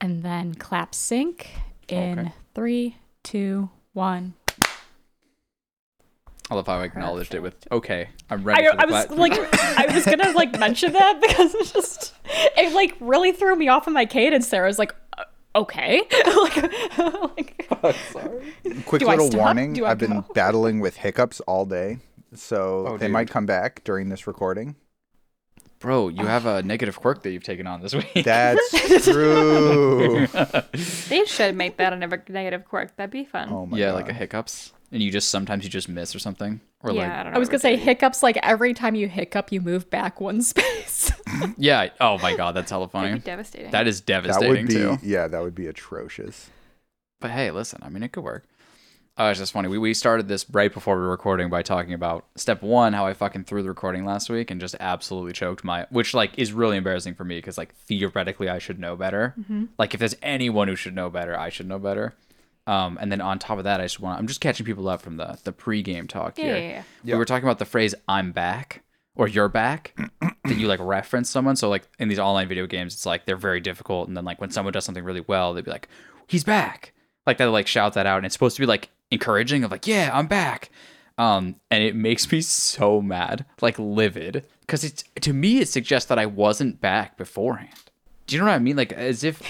and then clap sync in Okay. three, two, one. I love how I acknowledged it with okay. I'm ready. I, for the I was clap." like, I was gonna like mention that because it just it like really threw me off of my cadence there. I was like, uh, okay, like, like Quick Do little warning: I I've been battling with hiccups all day, so Oh, they dude. might come back during this recording. Bro, you ah. have a negative quirk that you've taken on this week. That's true. They should make that a negative quirk. That'd be fun. Oh my yeah, god. like a hiccups, and you just sometimes you just miss or something, or yeah, I like don't know. I was gonna say it is. hiccups. Like every time you hiccup, you move back one space. yeah. Oh my god, that's hella That'd funny. devastating. That is that devastating would be too. yeah, that would be atrocious. But hey, listen, I mean, it could work. Uh, it's just funny. We, we started this right before we were recording by talking about step one, how I fucking threw the recording last week and just absolutely choked my, which like is really embarrassing for me because like theoretically I should know better. Like if there's anyone who should know better, I should know better. Um, and then on top of that, I just want I'm just catching people up from the the pregame talk Yeah, here. yeah, yeah. We were talking about the phrase "I'm back" or "You're back" that you like reference someone. So like in these online video games, it's like they're very difficult, and then like when someone does something really well, they'd be like, "He's back!" Like they like shout that out, and it's supposed to be like encouraging of like, "Yeah, I'm back." Um, and it makes me so mad, like livid, because it's to me it suggests that I wasn't back beforehand. Do you know what I mean? Like as if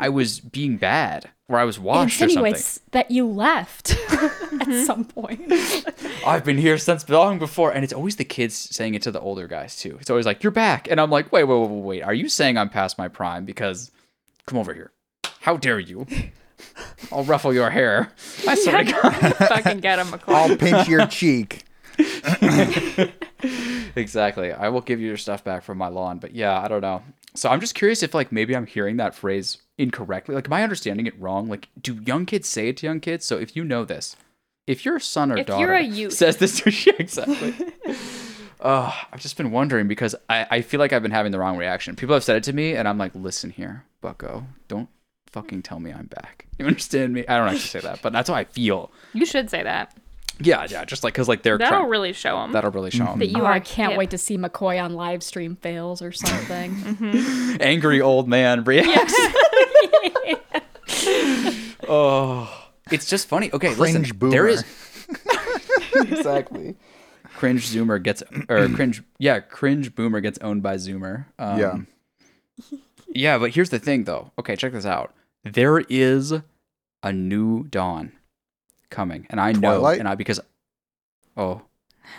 I was being bad or I was washed or something. that you left at some point. I've been here since long before, and it's always the kids saying it to the older guys too. It's always like, "You're back," and I'm like, "Wait, wait, wait, wait, wait. Are you saying I'm past my prime? Because, come over here. How dare you? I'll ruffle your hair. I swear to God." Fucking get him, McCoy. I'll pinch your cheek. exactly. I will give you your stuff back from my lawn, but yeah, I don't know. So I'm just curious if like maybe I'm hearing that phrase incorrectly. Like, am I understanding it wrong? Like, do young kids say it to young kids? So if you know this, if your son or If daughter you're a youth. says this to you, exactly. Uh, I've just been wondering because I, I feel like I've been having the wrong reaction. People have said it to me, and I'm like, listen here, bucko, don't fucking tell me I'm back. You understand me? I don't actually say that, but that's how I feel. You should say that. Yeah, yeah, just like, because like they're That'll trying- really show them. that'll really show 'em. That you oh, are I can't hip. wait to see McCoy on live stream fails or something. angry old man reacts. oh, it's just funny. Okay, listen. Boomer. There is exactly. Cringe Zoomer gets or cringe yeah, cringe boomer gets owned by Zoomer. Um, Yeah. Yeah, but here's the thing though. Okay, check this out. There is a new dawn coming, and I know, Twilight? and I because oh.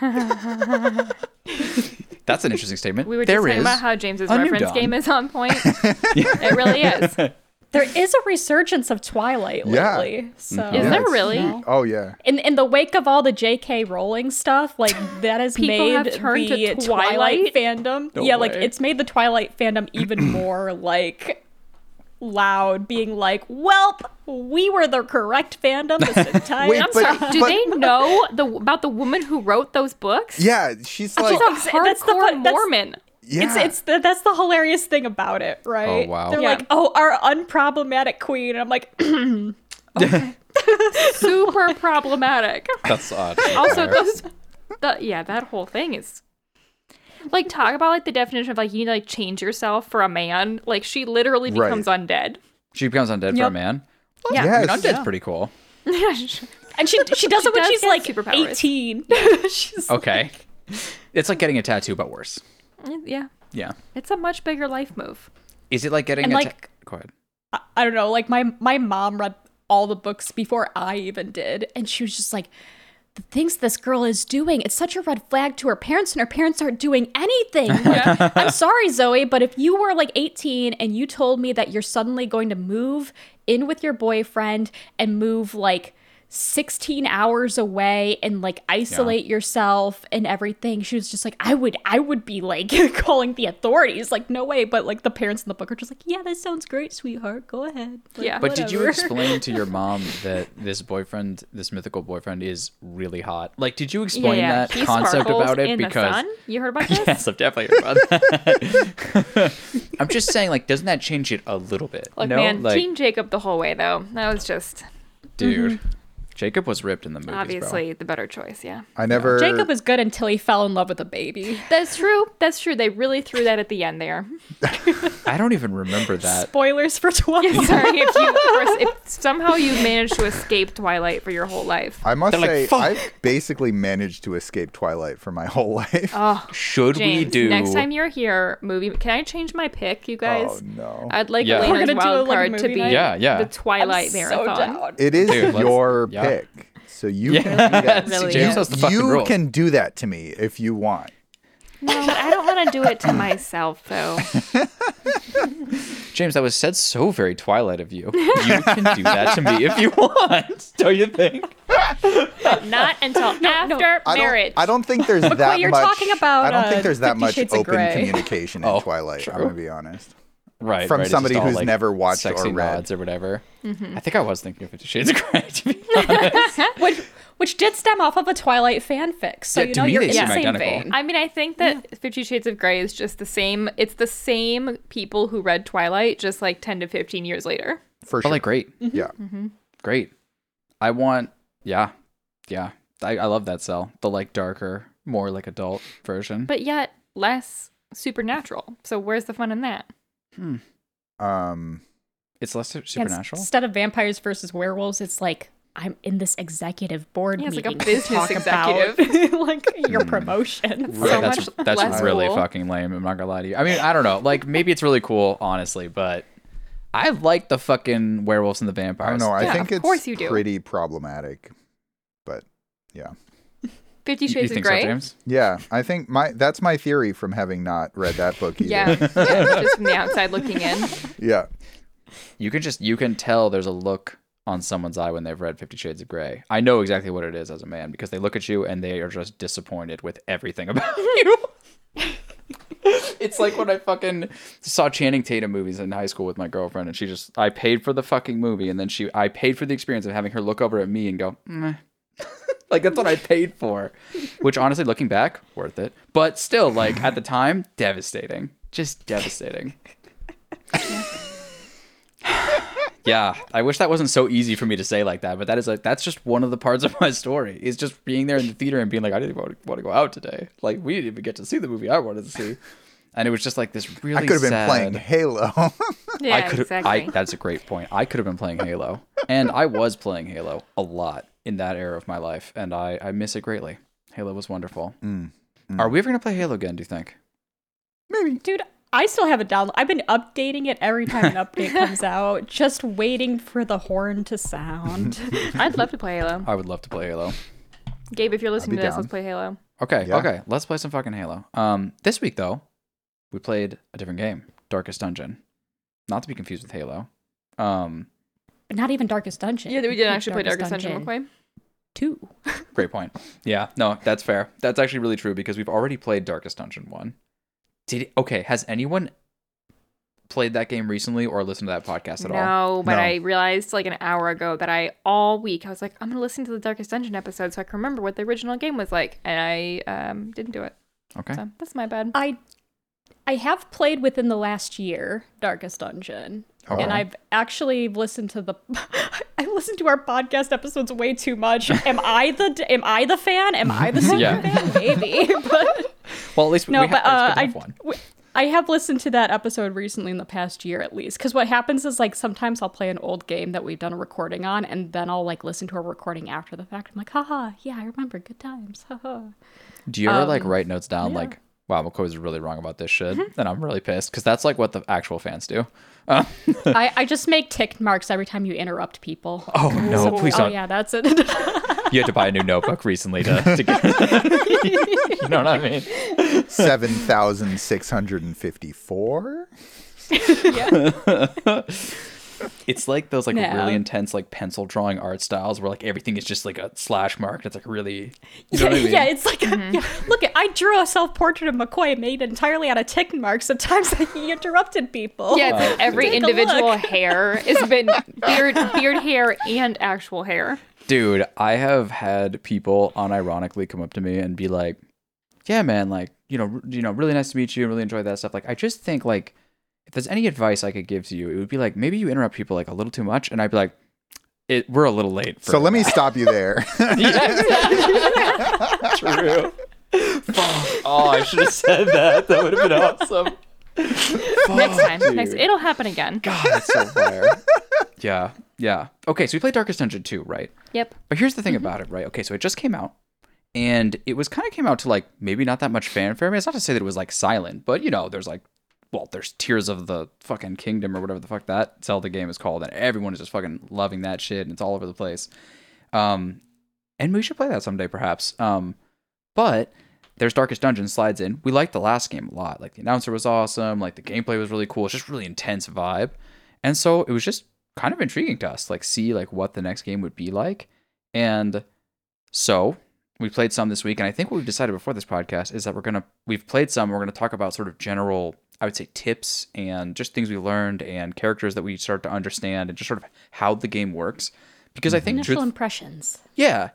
That's an interesting statement. we were there just talking is about how james's reference game is on point it really is there is a resurgence of Twilight Yeah. lately. So Mhm. Is Yeah, there it's- really? Oh yeah. in in the wake of all the J.K. Rowling stuff, like that has People made have turned to the Twilight? fandom. No yeah, like it's made the Twilight fandom even more like loud, being like, "Welp, we were the correct fandom this entire Wait, I'm but- sorry. Do but- they know the about the woman who wrote those books? Yeah, she's like She's a hardcore That's the fun- that's- Mormon. yeah. It's it's the, that's the hilarious thing about it, oh, right? Oh, wow. They're Yeah. like, "Oh, our unproblematic queen," and I'm like, Super problematic. That's odd. Also, those, the yeah, that whole thing is like talk about like the definition of like you need to like change yourself for a man. Like she literally Right. becomes undead. She becomes undead for a Yep. man. Yeah. I mean, Yes. undead's pretty cool. and she she does She it when does she's get like superpowers. 18. she's Okay. It's like getting a tattoo, but worse. Mm, yeah, Yeah. it's a much bigger life move. Is it like getting And, a like- ta- Go ahead. I, I don't know, like my my mom read all the books before I even did, and she was just like, the things this girl is doing, it's such a red flag to her parents, and her parents aren't doing anything. Like, I'm sorry, Zoe, but if you were like 18 and you told me that you're suddenly going to move in with your boyfriend and move like 16 hours away and like isolate yourself and everything she was just like i would i would be like calling the authorities like no way but like the parents in the book are just like yeah that sounds great sweetheart go ahead Like, Yeah. But did you explain to your mom that this boyfriend, this mythical boyfriend, is really hot? Like, did you explain that He concept about it? because. You heard about this? yes, I've definitely heard about that. I'm just saying, like, doesn't that change it a little bit? Look, no, man, like, Team Jacob the whole way though. That was just dude. Mm-hmm. Jacob was ripped in the movies, Obviously, the better choice. Yeah, I never. Jacob was good until he fell in love with a baby. that's true. That's true. They really threw that at the end there. I don't even remember that. Spoilers for Twilight. Sorry if you, of if somehow you managed to escape Twilight for your whole life. I must They're say, "Fuck." I've basically managed to escape Twilight for my whole life. Oh, Should James, we do next time you're here, movie. Can I change my pick, you oh, guys? oh no! I'd like Yeah. We're Elena's gonna do a, like, card to movie be night? Yeah, yeah. the Twilight so marathon. down. It is Dude, your yeah. Pick, so you Yeah. can do that. Really James is. has the fucking you rule. can do that to me if you want. No, but I don't want to do it to myself though. James, that was said so very Twilight of you. You can do that to me if you want. Don't you think? Not until no. after I marriage. don't. I don't think there's that you're much. talking about, I don't uh, think there's that Fifty much Shades of open Grey. communication in Oh, Twilight. I'm gonna be honest. Right. From right, somebody all, who's like, never watched or sexy read. nods or whatever. Mm-hmm. I think I was thinking of Fifty Shades of Grey. To be honest. which which did stem off of a Twilight fanfic. So Yeah, you to know me, you're they in seem the same identical. vein. I mean, I think that Fifty Shades of Grey is just the same. It's the same people who read Twilight, just like ten to fifteen years later. For but sure. like, great, yeah. mm-hmm. great. I want. Yeah, yeah. I, I love that cell. The like darker, more like adult version. But yet less supernatural. So where's the fun in that? Um. it's less su- Yeah, supernatural. Instead of vampires versus werewolves, it's like I'm in this executive board Yeah, it's like a meeting to business talk about like your promotion. Right, so that's much that's less really cool. fucking lame. I'm not gonna lie to you. I mean, I don't know. Like maybe it's really cool, honestly, but I like the fucking werewolves and the vampires. I don't know. I Yeah, think of it's you pretty problematic. But yeah. Fifty You- you Shades of think so, Grey. James? Yeah, I think my that's my theory from having not read that book either. yeah, yeah, just from the outside looking in. Yeah. You can just you can tell there's a look on someone's eye when they've read Fifty Shades of Grey. I know exactly what it is as a man because they look at you and they are just disappointed with everything about you. it's like when I fucking saw Channing Tatum movies in high school with my girlfriend, and she just I paid for the fucking movie, and then she I paid for the experience of having her look over at me and go, Meh. like that's what I paid for. Which honestly, looking back, worth it. But still, like at the time, devastating. Just devastating. yeah, I wish that wasn't so easy for me to say like that, but that is like that's just one of the parts of my story. Is just being there in the theater and being like, I didn't want to, want to go out today. Like we didn't even get to see the movie I wanted to see, and it was just like this really. I could have been sad- playing Halo. Yeah, I could exactly. I that's a great point. I could have been playing Halo. And I was playing Halo a lot in that era of my life and I I miss it greatly. Halo was wonderful. Mm, Are we ever going to play Halo again, do you think? Maybe. Dude, I still have it down. I've been updating it every time an update comes out, just waiting for the horn to sound. I'd love to play Halo. I would love to play Halo. Gabe, if you're listening be to this, down. let's play Halo. Okay, Yeah. okay. Let's play some fucking Halo. Um this week though, we played a different game, Darkest Dungeon. Not to be confused with Halo. Um But not even Darkest Dungeon. Yeah, we didn't actually play Darkest Dungeon, McCoy. Two. Great point. Yeah, no, that's fair. That's actually really true because we've already played Darkest Dungeon 1. Did okay, has anyone played that game recently or listened to that podcast at all? No, but I realized like an hour ago that I all week I was like, I'm gonna listen to the Darkest Dungeon episode so I can remember what the original game was like, and I um didn't do it. Okay. So that's my bad. I I have played within the last year Darkest Dungeon. Oh. And I've actually listened to the I listened to our podcast episodes way too much. Am I the am I the fan? Am I the super Yeah. fan? Maybe. But Well, at least no, we but have, uh, I good to have one. w- I have listened to that episode recently in the past year at least. Because what happens is like sometimes I'll play an old game that we've done a recording on, and then I'll like listen to a recording after the fact. I'm like, haha, yeah, I remember good times. Haha. Do you ever like um, write notes down yeah. like, wow, McCoy's really wrong about this shit, Mm-hmm. and I'm really pissed because that's like what the actual fans do. Uh, I, I just make tick marks every time you interrupt people. oh no, please oh don't. Oh, yeah, that's it. You had to buy a new notebook recently to, to get. you know what I mean? 7,654? It's like those like No. really intense like pencil drawing art styles where like everything is just like a slash mark. It's like really. You know yeah, what I mean? yeah, it's like mm-hmm. yeah, look at I drew a self portrait of McCoy made entirely out of tick marks. Sometimes he interrupted people. Yeah, it's like every individual hair has been beard, beard hair, and actual hair. Dude, I have had people unironically come up to me and be like, "Yeah, man, like, you know, you know, really nice to meet you. Really enjoy that stuff. Like, I just think like if there's any advice I could give to you, it would be like maybe you interrupt people like a little too much." And I'd be like, it we're a little late. For So let me stop you there. True. oh, I should have said that. That would have been awesome. Next time. Next it'll happen again. God, that's so fire. yeah, yeah. Okay, so we played Darkest Dungeon 2, right? Yep. But here's the thing mm-hmm. about it, right? Okay, so it just came out, and it was kind of came out to like maybe not that much fanfare. I mean, it's not to say that it was like silent, but you know, there's like, well, there's Tears of the fucking Kingdom or whatever the fuck that Zelda game is called, and everyone is just fucking loving that shit, and it's all over the place. Um, and we should play that someday, perhaps. Um, but there's Darkest Dungeon slides in. We liked the last game a lot. Like the announcer was awesome. Like the gameplay was really cool. It's just really intense vibe. And so it was just kind of intriguing to us, like see like what the next game would be like. And so we played some this week, and I think what we've decided before this podcast is that we're gonna we've played some. We're gonna talk about sort of general, I would say, tips and just things we learned and characters that we start to understand and just sort of how the game works. Because I think mm-hmm. Initial truth- impressions. yeah,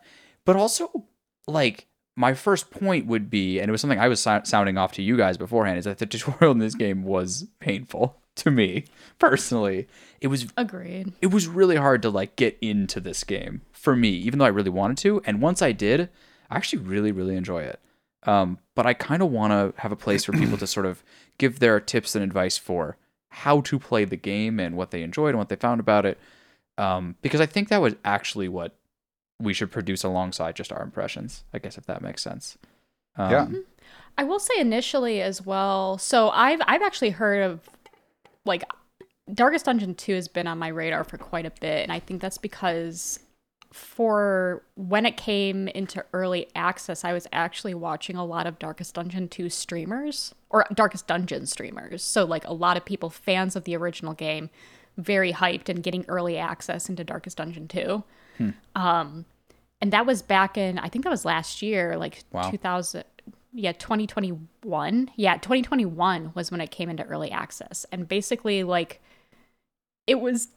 but also like my first point would be, and it was something I was sou- sounding off to you guys beforehand, is that the tutorial in this game was painful to me personally. It was Agreed. it was really hard to like get into this game for me, even though I really wanted to. And once I did, I actually really really enjoy it. Um, but I kind of want to have a place for people to sort of give their tips and advice for how to play the game and what they enjoyed and what they found about it. Um, because I think that was actually what we should produce alongside just our impressions. I guess if that makes sense. Um, Yeah. I will say initially as well. So I've I've actually heard of like Darkest Dungeon 2 has been on my radar for quite a bit and I think that's because for when it came into early access, I was actually watching a lot of Darkest Dungeon 2 streamers or Darkest Dungeon streamers. So like a lot of people fans of the original game very hyped and getting early access into Darkest Dungeon 2. Um and that was back in I think that was last year like Wow. 2000 yeah 2021 yeah 2021 was when it came into early access and basically like it was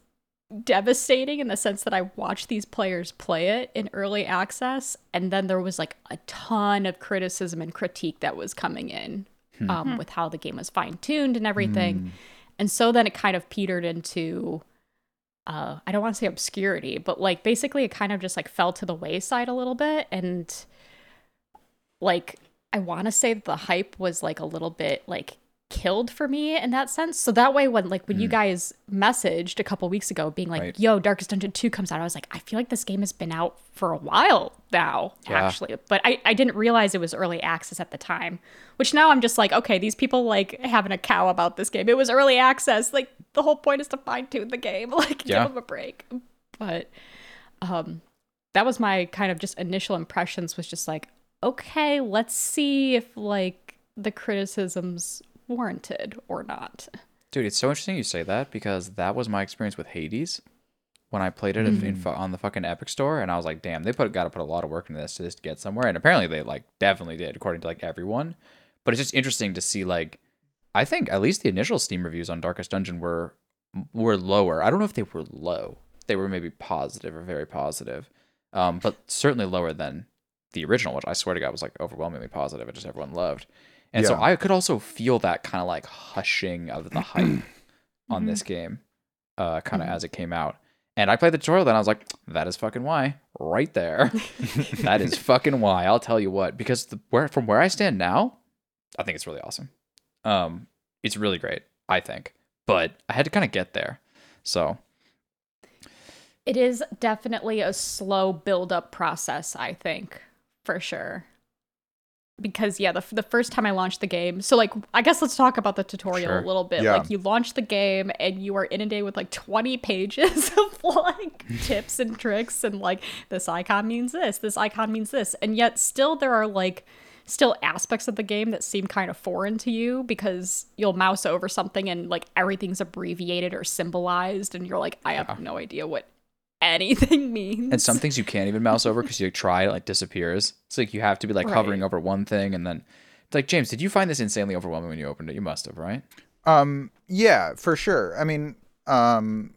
devastating in the sense that I watched these players play it in early access and then there was like a ton of criticism and critique that was coming in um, with how the game was fine-tuned and everything. And so then it kind of petered into uh, I don't want to say obscurity, but like basically it kind of just like fell to the wayside a little bit. And like, I want to say the hype was like a little bit like killed for me in that sense. So that way, when like when you guys messaged a couple weeks ago being like, Right. yo, Darkest Dungeon 2 comes out, I was like, I feel like this game has been out for a while now, Yeah. actually. But I, I didn't realize it was early access at the time, which now I'm just like, okay, these people like having a cow about this game. It was early access. Like, the whole point is to fine tune the game. Like, Yeah. give them a break. But um, that was my kind of just initial impressions was just like, okay, let's see if like the criticisms warranted or not. Dude, it's so interesting you say that because that was my experience with Hades when I played it in, fu- on the fucking Epic Store, and I was like, "Damn, they put got to put a lot of work into this to just get somewhere." And apparently, they like definitely did, according to like everyone. But it's just interesting to see like, I think at least the initial Steam reviews on Darkest Dungeon were were lower. I don't know if they were low. They were maybe positive or very positive, um, but certainly lower than the original, which I swear to God was like overwhelmingly positive. It just everyone loved. And so I could also feel that kind of like hushing of the hype on this game, uh, kind of as it came out. And I played the tutorial, then I was like, "That is fucking why, right there. that is fucking why." I'll tell you what, because the, where from where I stand now, I think it's really awesome. Um, it's really great, I think. But I had to kind of get there, so It is definitely a slow build up process, I think, for sure. Because yeah, the the first time I launched the game, so like I guess let's talk about the tutorial Sure. a little bit. Yeah. Like you launch the game and you are inundated with like 20 pages of like tips and tricks and like this icon means this, this icon means this. And yet still there are like still aspects of the game that seem kind of foreign to you because you'll mouse over something and like everything's abbreviated or symbolized and you're like I have no idea what anything means. and some things you can't even mouse over because you try it like disappears. It's like you have to be like Right. hovering over one thing and then. It's like James, did you find this insanely overwhelming when you opened it? You must have, right? Um, yeah, for sure. I mean, um,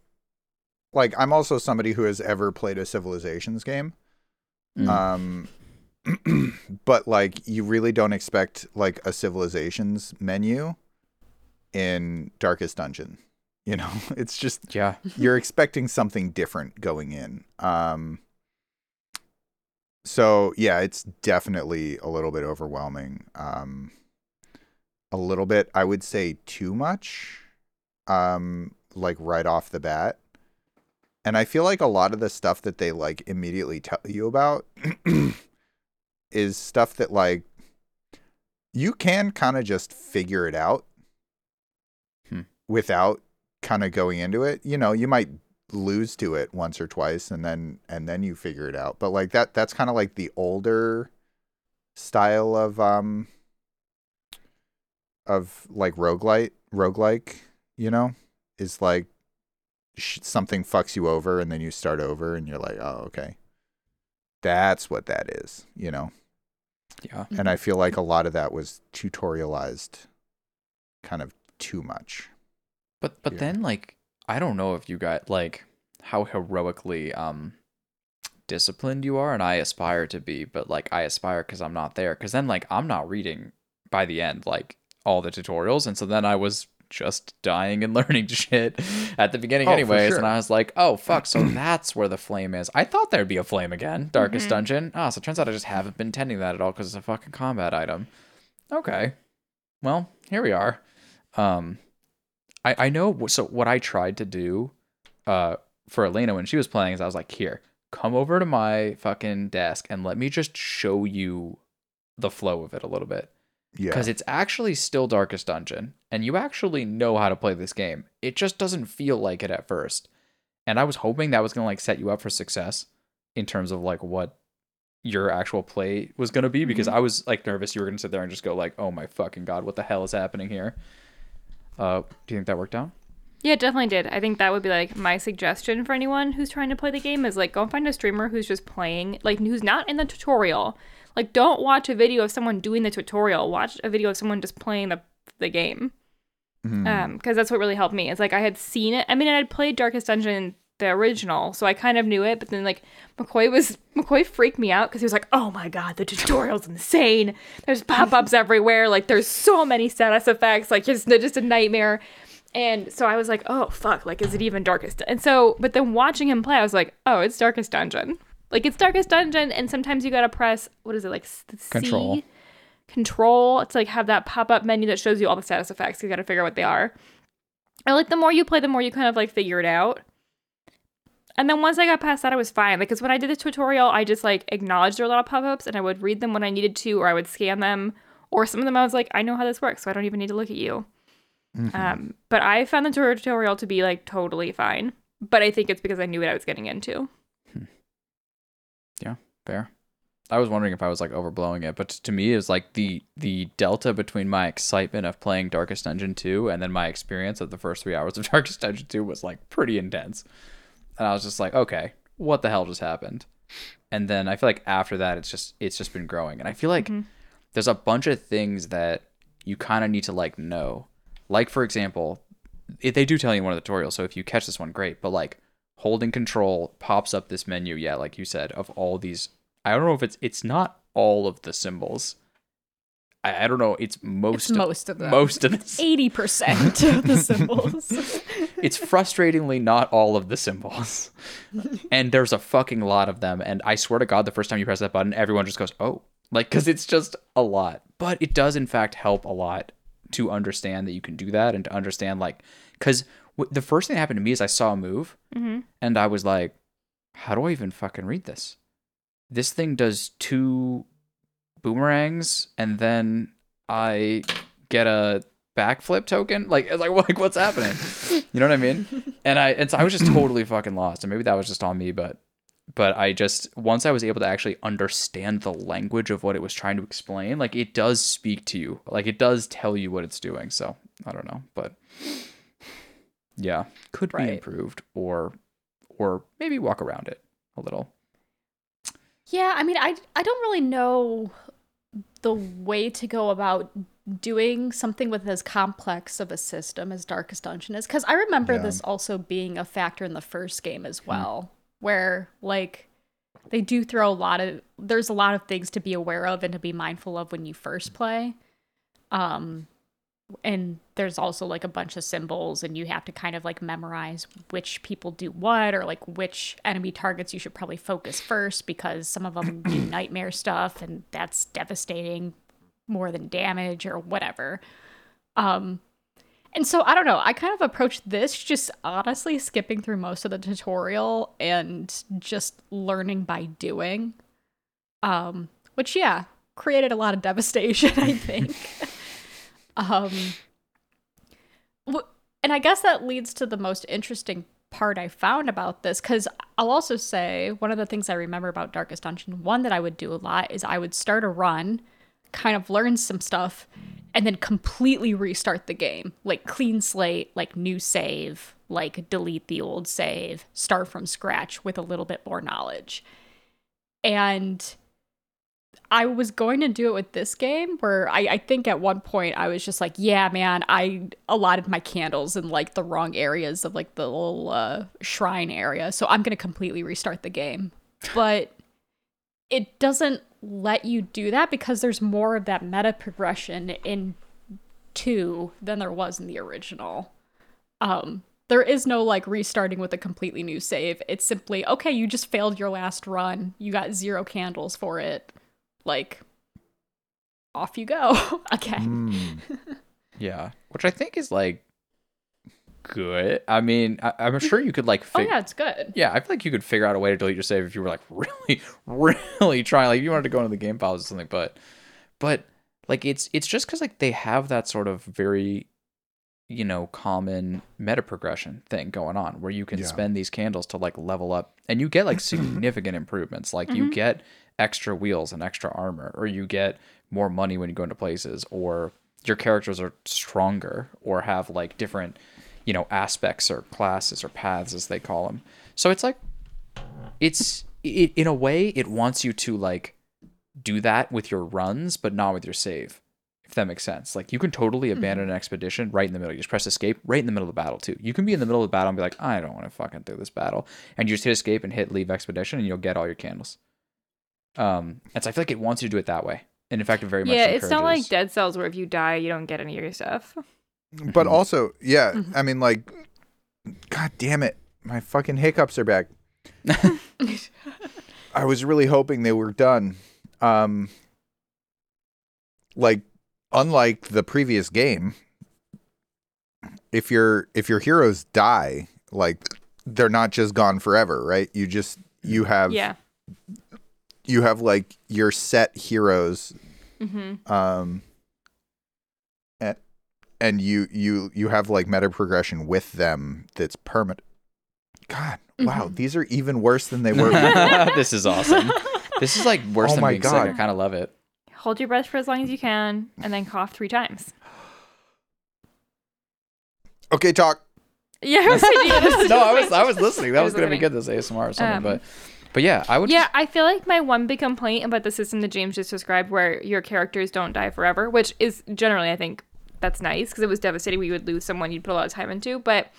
like I'm also somebody who has ever played a Civilizations game. Mm. Um, but like you really don't expect like a Civilizations menu in Darkest Dungeon. You know, it's just Yeah. you're expecting something different going in. Um so yeah, it's definitely a little bit overwhelming. Um a little bit, I would say too much. Um like right off the bat. And I feel like a lot of the stuff that they like immediately tell you about is stuff that like you can kind of just figure it out Hmm. without kind of going into it. You know, you might lose to it once or twice and then and then you figure it out. But like that that's kind of like the older style of um of like roguelite roguelike, you know, is like sh- something fucks you over and then you start over and you're like, "Oh, okay." That's what that is, you know. Yeah. And I feel like a lot of that was tutorialized kind of too much. But but Yeah. then like I don't know if you got like how heroically um disciplined you are and I aspire to be, but like I aspire cuz I'm not there cuz then like I'm not reading by the end like all the tutorials and so then I was just dying and learning shit at the beginning Oh, anyways sure. and I was like, "Oh fuck, so that's where the flame is." I thought there'd be a flame again, Darkest Mhm. Dungeon. Ah, so it turns out I just haven't been tending that at all cuz it's a fucking combat item. Okay. Well, here we are. Um I, I know so what I tried to do uh for Elena when she was playing is I was like, here, come over to my fucking desk and let me just show you the flow of it a little bit. Yeah. Because it's actually still Darkest Dungeon, and you actually know how to play this game. It just doesn't feel like it at first. And I was hoping that was gonna like set you up for success in terms of like what your actual play was gonna be because I was like nervous you were gonna sit there and just go like, oh my fucking god, what the hell is happening here? Uh, do you think that worked out? Yeah, it definitely did. I think that would be like my suggestion for anyone who's trying to play the game is like go and find a streamer who's just playing, like who's not in the tutorial. Like don't watch a video of someone doing the tutorial. Watch a video of someone just playing the the game. Mhm. Um, because that's what really helped me. It's like I had seen it. I mean, I'd played Darkest Dungeon the original, so I kind of knew it. But then like McCoy was McCoy freaked me out because he was like, "Oh my god, the tutorial's insane. There's pop-ups everywhere. Like there's so many status effects. Like just just a nightmare." And so I was like, "Oh fuck! Like is it even Darkest?" And so, but then watching him play, I was like, "Oh, it's Darkest Dungeon. Like it's Darkest Dungeon." And sometimes you gotta press what is it like s- C? Control. control to like have that pop-up menu that shows you all the status effects you got to figure out what they are and like the more you play the more you kind of like figure it out and then once i got past that i was fine like because when i did the tutorial i just like acknowledged there were a lot of pop-ups and i would read them when i needed to or i would scan them or some of them i was like i know how this works so i don't even need to look at you Mhm. um but i found the tutorial to be like totally fine but i think it's because i knew what i was getting into Yeah, Fair. I was wondering if I was like overblowing it, but to me, it's like the the delta between my excitement of playing Darkest Dungeon 2 and then my experience of the first three hours of Darkest Dungeon 2 was like pretty intense. And I was just like, okay, what the hell just happened? And then I feel like after that, it's just it's just been growing, and I feel like Mhm. there's a bunch of things that you kind of need to like know. Like for example, it, they do tell you in one of the tutorials, so if you catch this one, great. But like holding control pops up this menu, yeah, like you said, of all these. I don't know if it's it's not all of the symbols. I, I don't know. It's most It's of, most of them. most of the. Eighty percent of the symbols. It's frustratingly not all of the symbols, and there's a fucking lot of them. And I swear to God, the first time you press that button, everyone just goes, "Oh," like because it's just a lot. But it does in fact help a lot to understand that you can do that and to understand like because w- the first thing that happened to me is I saw a move mm-hmm. and I was like, how do I even fucking read this? This thing does two boomerangs and then I get a backflip token. Like, it's like, like what's happening? You know what I mean? And I, and so I was just totally fucking lost. And maybe that was just on me, but, but I just, once I was able to actually understand the language of what it was trying to explain, like it does speak to you. Like it does tell you what it's doing. So I don't know, but yeah, could be improved or, or maybe walk around it a little. Yeah, I mean, I I don't really know the way to go about doing something with as complex of a system as Darkest Dungeon is because I remember Yeah. this also being a factor in the first game as well, where like they do throw a lot of there's a lot of things to be aware of and to be mindful of when you first play. Um and there's also like a bunch of symbols and you have to kind of like memorize which people do what or like which enemy targets you should probably focus first because some of them do nightmare stuff and that's devastating more than damage or whatever. Um and so i don't know i kind of approached this just honestly skipping through most of the tutorial and just learning by doing. Um which yeah created a lot of devastation i think um, and I guess that leads to the most interesting part I found about this because I'll also say one of the things I remember about Darkest Dungeon, one that I would do a lot is I would start a run, kind of learn some stuff, and then completely restart the game. Like clean slate, like new save, like delete the old save, start from scratch with a little bit more knowledge. And I was going to do it with this game where I, I think at one point I was just like, yeah, man, I allotted my candles in like the wrong areas of like the little uh, shrine area. So I'm going to completely restart the game. But it doesn't let you do that because there's more of that meta progression in two than there was in the original. Um, there is no like restarting with a completely new save. It's simply, okay, you just failed your last run. You got zero candles for it like off you go again. Mm. Yeah, which I think is like good. I mean, I, I'm sure you could like. Oh yeah, it's good. Yeah, I feel like you could figure out a way to delete your save if you were like really, really trying. Like if you wanted to go into the game files or something, but, but like it's it's just because like they have that sort of very, you know, common meta progression thing going on where you can Yeah. spend these candles to like level up, and you get like significant improvements. Like you get extra wheels and extra armor, or you get more money when you go into places, or your characters are stronger, or have like different you know aspects or classes or paths as they call them so it's like it's it, in a way it wants you to like do that with your runs but not with your save if that makes sense. Like you can totally mm-hmm. abandon an expedition right in the middle. You just press escape right in the middle of the battle too. You can be in the middle of the battle and be like i don't want to fucking do this battle. And you just hit escape and hit leave expedition and you'll get all your candles um and so i feel like it wants you to do it that way and in fact it very much Yeah, it's not like Dead Cells where if you die, you don't get any of your stuff. But Mhm. also, yeah, I mean, like, god damn it, my fucking hiccups are back. I was really hoping they were done. Um, like, unlike the previous game, if your if your heroes die, like, they're not just gone forever, right? You just you have Yeah. You have like your set heroes Mm-hmm. um and, and you you you have like meta progression with them that's permanent god wow Mhm. these are even worse than they were this is awesome this is like worse Oh than my being sick i kind of love it Hold your breath for as long as you can, and then cough three times. okay talk Yeah, I was thinking this. no, I was I was listening. That was was gonna be good this ASMR or something, Um, but but yeah, I would. Yeah, I feel like my one big complaint about the system that James just described, where your characters don't die forever, which is generally, I think, that's nice because it was devastating. We would lose someone you'd put a lot of time into, but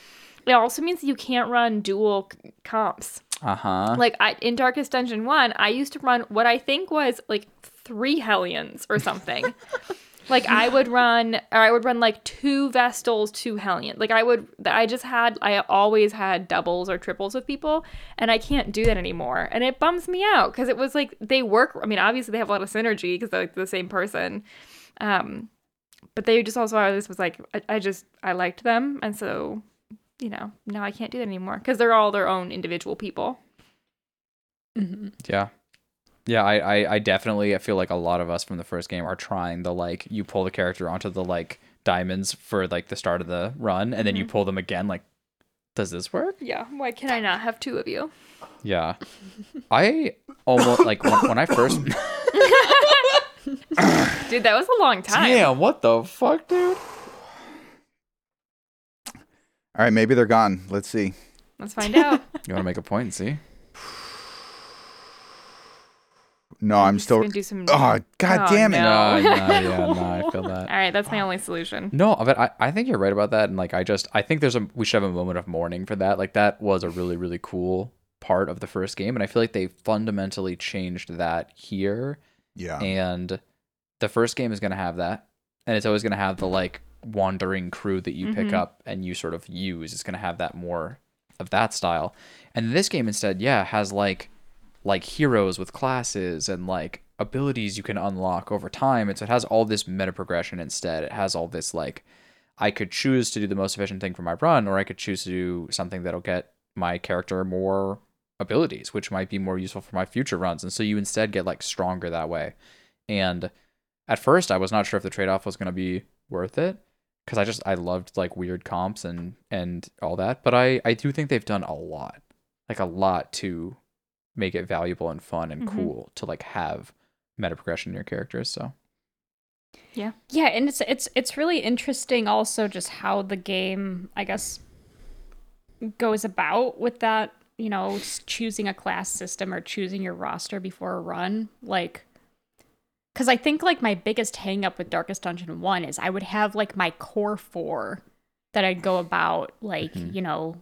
it also means that you can't run dual c- comps. Uh huh. Like I, in Darkest Dungeon One, I used to run what I think was like three Hellions or something. like I would run, or I would run like two Vestals, two Hellions. Like I would, I just had, I always had doubles or triples with people, and I can't do that anymore, and it bums me out because it was like they work. I mean, obviously they have a lot of synergy because they're like the same person. Um, but they just also I just was like I, I just I liked them, and so you know now I can't do that anymore because they're all their own individual people. Mm-hmm. Yeah. Yeah, I, I I definitely I feel like a lot of us from the first game are trying the like you pull the character onto the like diamonds for like the start of the run, and then you mm-hmm. pull them again. Like, does this work? Yeah, why can I not have two of you? Yeah. I almost like when, when I first. Dude, that was a long time. Damn, what the fuck, dude? all right maybe they're gone let's see Let's find out. You want to make a point and see? No i'm Just still gonna do some. Ah, oh god Oh, damn it no. No, no, yeah, no, I feel that. All right, that's my only solution. No, but I, I think you're right about that. And like, I just, I think there's a, we should have a moment of mourning for that. Like, that was a really, really cool part of the first game. And I feel like they fundamentally changed that here. yeah And the first game is going to have that. And it's always going to have the like wandering crew that you pick mm-hmm. up and you sort of use. It's going to have that more of that style. And this game instead, yeah, has like like heroes with classes and like abilities you can unlock over time. And so it has all this meta progression instead. It has all this like I could choose to do the most efficient thing for my run, or I could choose to do something that'll get my character more abilities, which might be more useful for my future runs. And so you instead get like stronger that way. And at first, I was not sure if the trade off was going to be worth it because I just I loved like weird comps and and all that. But I I do think they've done a lot, like a lot to make it valuable and fun and Mhm. cool to like have meta progression in your characters. So Yeah. Yeah, and it's it's it's really interesting also just how the game, I guess, goes about with that, you know, choosing a class system or choosing your roster before a run. Like cuz I think like my biggest hang up with Darkest Dungeon 1 is I would have like my core 4 that I'd go about like, you know,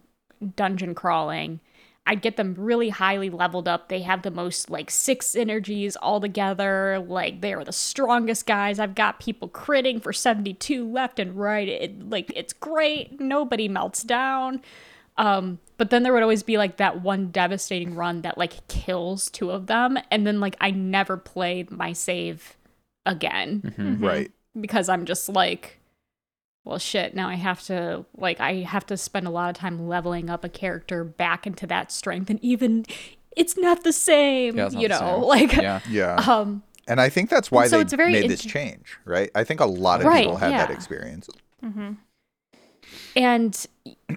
dungeon crawling. I'd get them really highly leveled up. They have the most like six energies all together. Like they are the strongest guys. I've got people critting for 72 left and right. It like it's great. Nobody melts down. Um, but then there would always be like that one devastating run that like kills two of them, and then like I never played my save again Mm-hmm. Right. because I'm just like, well, shit. Now I have to like I have to spend a lot of time leveling up a character back into that strength, and even it's not the same. Yeah, not you the know, same. like yeah, Yeah. um, and I think that's why so they it's very made this change, right? I think a lot of Right, people had that yeah. experience. and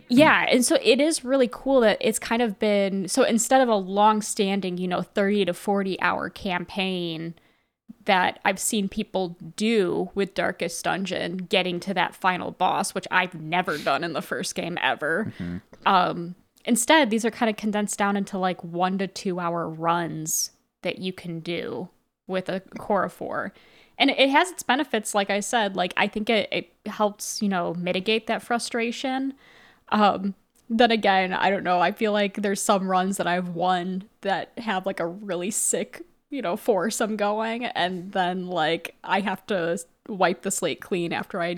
yeah and so it is really cool that it's kind of been so instead of a long standing you know 30 to 40 hour campaign that i've seen people do with darkest dungeon getting to that final boss which i've never done in the first game ever. Um instead these are kind of condensed down into like one to two hour runs that you can do with a core of four. And it has its benefits like i said like i think it, it helps you know mitigate that frustration. Um then again i don't know i feel like there's some runs that i've won that have like a really sick you know force I'm going and then like i have to wipe the slate clean after i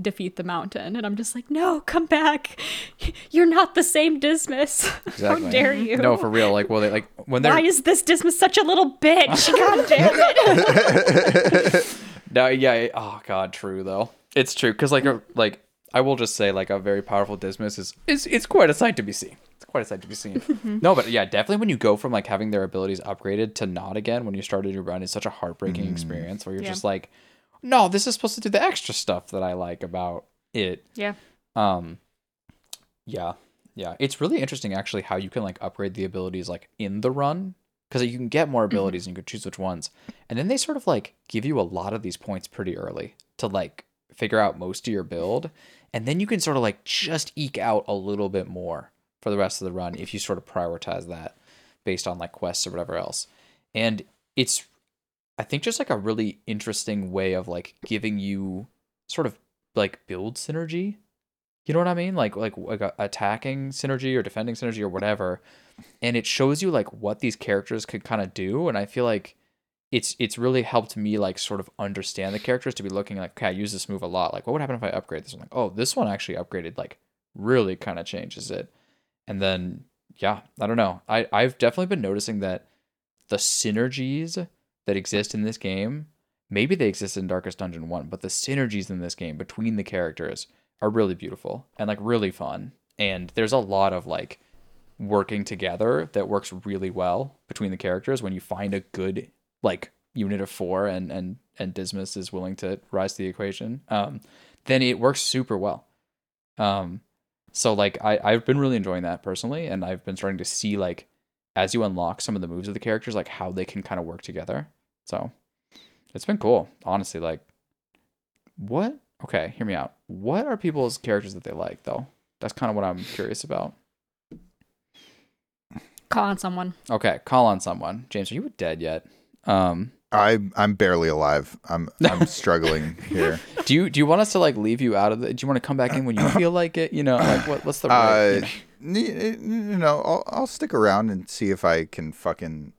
defeat the mountain and i'm just like no come back you're not the same Dismas exactly. how dare mm-hmm. you No, for real. Like, well, they like when they're why is this Dismas such a little bitch god damn it No, yeah. Oh God, true though. It's true because like like I will just say like a very powerful Dismas is is it's quite a sight to be seen. It's quite a sight to be seen. Mm-hmm. no, but yeah, definitely when you go from like having their abilities upgraded to not again when you started your run, it's such a heartbreaking mm. experience where you're Yeah. just like, no, this is supposed to do the extra stuff that I like about it. Yeah. Um, yeah, yeah. It's really interesting actually how you can like upgrade the abilities like in the run because you can get more mm-hmm. abilities and you can choose which ones, and then they sort of like give you a lot of these points pretty early to like figure out most of your build, and then you can sort of like just eke out a little bit more for the rest of the run if you sort of prioritize that based on like quests or whatever else, and it's I think just like a really interesting way of like giving you sort of like build synergy. You know what I mean? Like like like uh, attacking synergy or defending synergy or whatever. And it shows you like what these characters could kind of do and I feel like it's it's really helped me like sort of understand the characters to be looking like okay, I use this move a lot. Like what would happen if I upgrade this one? Like, oh, this one actually upgraded like really kind of changes it. And then yeah, I don't know. I I've definitely been noticing that the synergies that exist in this game maybe they exist in darkest dungeon 1 but the synergies in this game between the characters are really beautiful and like really fun. And there's a lot of like working together that works really well between the characters when you find a good like unit of four and and and dismas is willing to rise to the equation. Um then it works super well. Um so like i i've been really enjoying that personally and i've been starting to see like as you unlock some of the moves of the characters like how they can kind of work together. So it's been cool honestly like what okay hear me out. What are people's characters that they like though? That's kind of what i'm curious about. Call on someone. Okay call on someone. James are you dead yet? Um I I'm barely alive. I'm I'm struggling here. do you do you want us to like leave you out of the do you want to come back in when you feel like it you know like what, what's the right, you Uh, know? n- n- you know, I'll I'll stick around and see if I can fucking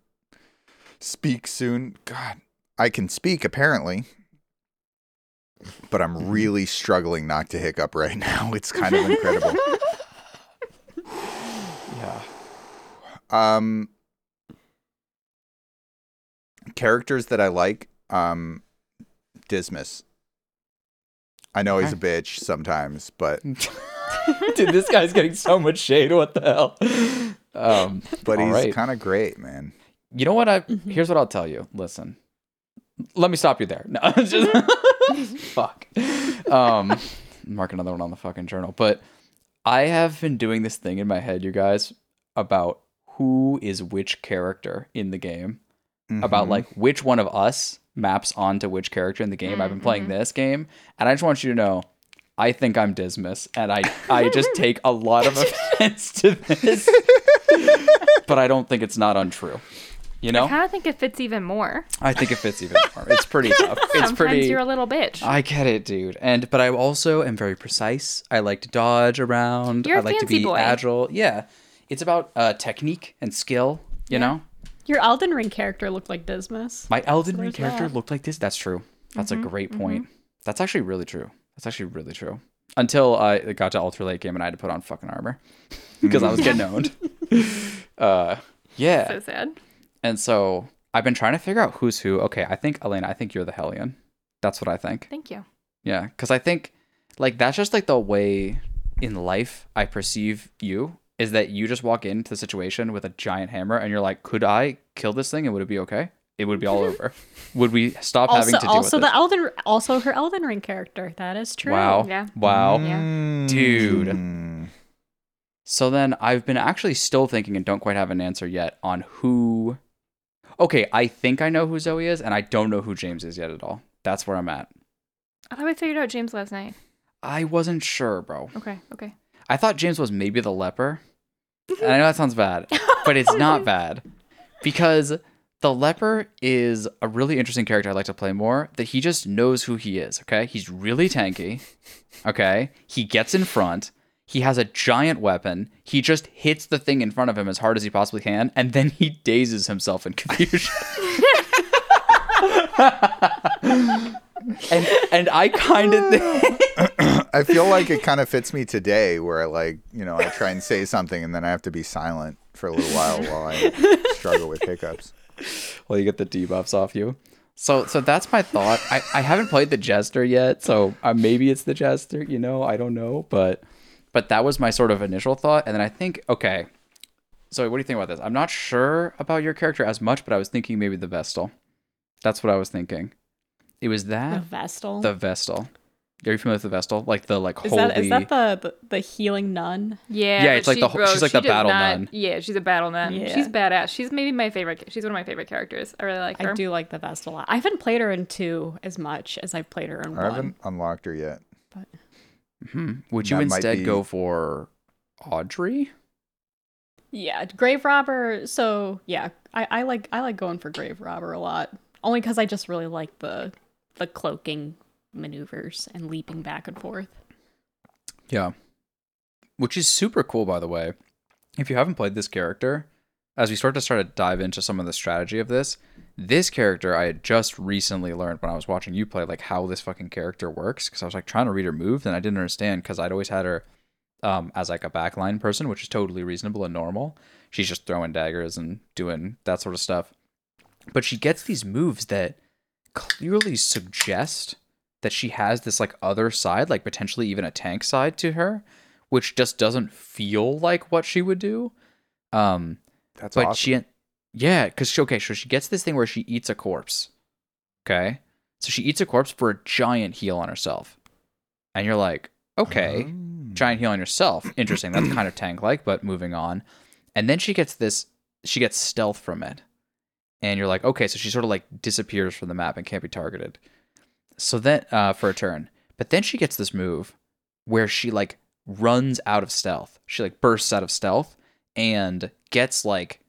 speak soon. God, I can speak apparently. but I'm really struggling not to hiccup right now. It's kind of incredible. Yeah. Um, characters that I like, um, Dismas. I know he's a bitch sometimes, but Dude, this guy's getting so much shade. What the hell? Um, but he's right. kind of great, man. You know what? I here's what I'll tell you. Listen, let me stop you there. No, just fuck. Um, mark another one on the fucking journal. But I have been doing this thing in my head, you guys, about who is which character in the game. About Mhm. like which one of us maps onto which character in the game. I've been playing this game, and I just want you to know. I think I'm Dismas, and I I just take a lot of offense to this, but I don't think it's not untrue. You know, I kind of think it fits even more. I think it fits even more. It's pretty tough. It's Sometimes pretty. you're a little bitch. I get it, dude. And but I also am very precise. I like to dodge around. You're I a like to fancy be boy. agile. Yeah, it's about uh, technique and skill. You know, Your Elden Ring character looked like Dismas. my Elden Ring character that. looked like this. That's true. That's Mm-hmm, a great point. That's actually really true. That's actually really true. Until I got to Ultra Late Game and I had to put on fucking armor because I was getting owned. uh, yeah. so sad. And so I've been trying to figure out who's who. Okay, I think Elena, I think you're the Hellion. That's what I think. Thank you. Yeah, because I think like that's just like the way in life I perceive you is that you just walk into the situation with a giant hammer and you're like, could I kill this thing and would it be okay? It would be all over. would we stop having Also, to deal also with the this? Elden, also her Elden Ring character. That is true. Wow. Yeah. Wow. Yeah. Dude. Mm. So then I've been actually still thinking and don't quite have an answer yet on who. Okay, I think I know who Zoe is, and I don't know who James is yet at all. That's where I'm at. I thought we figured out James last night. I wasn't sure, bro. Okay. Okay. I thought James was maybe the leper. And I know that sounds bad, but it's not bad because the leper is a really interesting character I'd like to play more. That he just knows who he is, okay? He's really tanky, okay? He gets in front. He has a giant weapon. He just hits the thing in front of him as hard as he possibly can, and then he dazes himself in confusion. and and I kind of think I feel like it kind of fits me today, where I like, you know, I try and say something and then I have to be silent for a little while while I struggle with hiccups. well, you get the debuffs off you. So, so that's my thought. I, I haven't played the Jester yet, so uh, maybe it's the Jester. You know, I don't know, but but that was my sort of initial thought, and then I think, okay. So, what do you think about this? I'm not sure about your character as much, but I was thinking maybe the Vestal. That's what I was thinking. It was that The that Vestal. the Vestal. Are you familiar with the Vestal? Like the like is holy. that is that the, the the healing nun? Yeah. Yeah, it's like she- the bro, she's like she the battle not- nun. Yeah, she's a battle nun. Yeah. She's badass. She's maybe my favorite. She's one of my favorite characters. I really like her. I do like the Vestal. a lot. I haven't played her in two as much as I've played her in I one. haven't unlocked her yet. Hmm. Would you That might instead be- go for Audrey? Yeah, grave robber. So yeah, I, I like I like going for grave robber a lot. Only because I just really like the the cloaking maneuvers and leaping back and forth. Yeah. Which is super cool, by the way. If you haven't played this character, as we start to start to dive into some of the strategy of this, this character I had just recently learned when I was watching you play, like how this fucking character works. Because I was like trying to read her moves and I didn't understand because I'd always had her um, as like a backline person, which is totally reasonable and normal. She's just throwing daggers and doing that sort of stuff. But she gets these moves that clearly suggest that she has this like other side, like potentially even a tank side to her, which just doesn't feel like what she would do. Um, That's but awesome. she, yeah, because she, okay, so she gets this thing where she eats a corpse. Okay, so she eats a corpse for a giant heal on herself, and you're like, okay, Oh. giant heal on yourself, interesting. That's kind of tank like, but moving on. And then she gets this, she gets stealth from it, and you're like, okay, so she sort of like disappears from the map and can't be targeted. So then, uh, for a turn, but then she gets this move where she like runs out of stealth. She like bursts out of stealth and gets like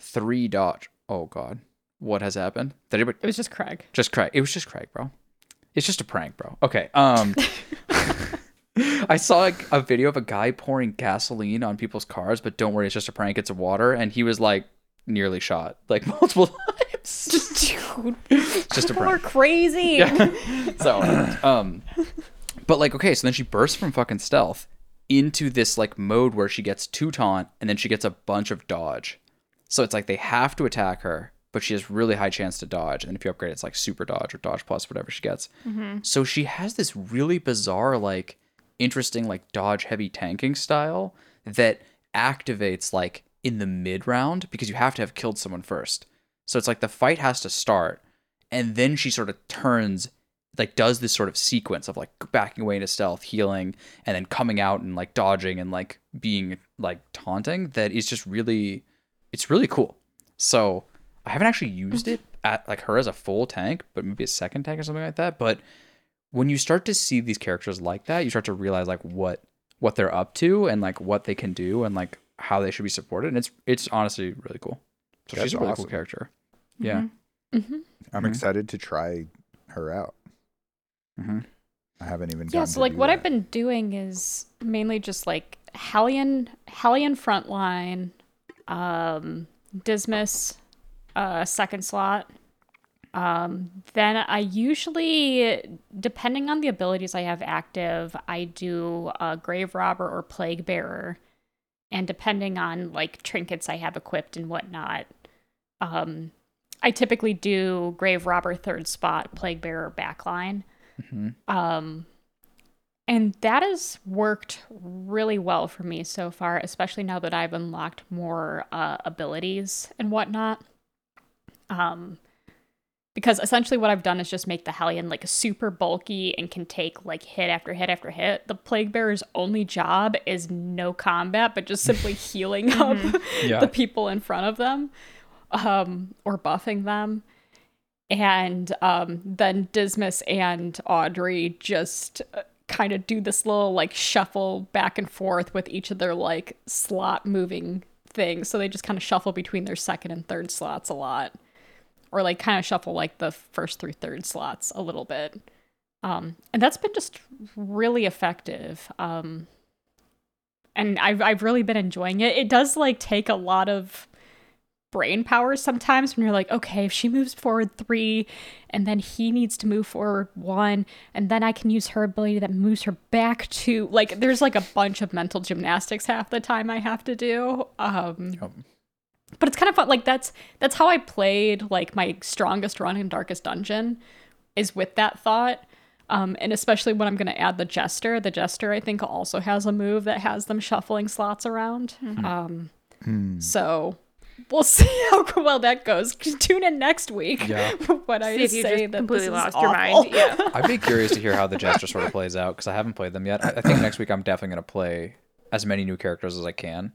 three dodge. Oh god, what has happened? Did anybody It was just Craig. just Craig? It was just Craig, bro. It's just a prank, bro. Okay. Um, I saw like, a video of a guy pouring gasoline on people's cars, but don't worry, it's just a prank. It's water, and he was like nearly shot like multiple times. It's just a People are prank. crazy. So, um, but like, okay, so then she bursts from fucking stealth into this like mode where she gets two taunt and then she gets a bunch of dodge. So it's like they have to attack her, but she has really high chance to dodge. And if you upgrade, it's like super dodge or dodge plus, whatever she gets. So she has this really bizarre, like, interesting, like dodge heavy tanking style that activates like in the mid round because you have to have killed someone first. So it's like the fight has to start, and then she sort of turns, like does this sort of sequence of like backing away into stealth, healing, and then coming out and like dodging and like being like taunting. That is just really, it's really cool. So I haven't actually used it at like her as a full tank, but maybe a second tank or something like that. But when you start to see these characters like that, you start to realize like what what they're up to and like what they can do and like how they should be supported. And it's it's honestly really cool. So That's she's a really cool awesome. character. Yeah. Mhm. I'm Mhm. excited to try her out. hmm I haven't even. Yeah, so to like do what that. I've been doing is mainly just like Hellion Hellion frontline, um Dismas uh second slot. Um then I usually depending on the abilities I have active, I do uh Grave Robber or Plague Bearer. And depending on like trinkets I have equipped and whatnot, um I typically do Grave Robber third spot, Plague Bearer backline. hmm Um, and that has worked really well for me so far, especially now that I've unlocked more uh, abilities and whatnot. Um, because essentially what I've done is just make the Hellion like super bulky and can take like hit after hit after hit. The Plague Bearer's only job is no combat, but just simply healing up Yeah. the people in front of them, um, or buffing them and um, then Dismas and Audrey just kind of do this little like shuffle back and forth with each of their like slot moving things. So they just kind of shuffle between their second and third slots a lot, or like kind of shuffle like the first through third slots a little bit. Um, and that's been just really effective. Um, and I've I've really been enjoying it. It does like take a lot of brain power sometimes when you're like, okay, if she moves forward three and then he needs to move forward one, and then I can use her ability that moves her back two. Like, there's like a bunch of mental gymnastics half the time I have to do. Um, Yep. but it's kind of fun. Like, that's that's how I played like my strongest run in Darkest Dungeon is with that thought. Um, and especially when I'm going to add the Jester. The Jester, I think, also has a move that has them shuffling slots around. Um, Hmm. so we'll see how well that goes. Tune in next week Yeah. when I See if you say just that completely this lost is your awful. mind. Yeah. I'd be curious to hear how the Jester sort of plays out because I haven't played them yet. I, I think next week I'm definitely going to play as many new characters as I can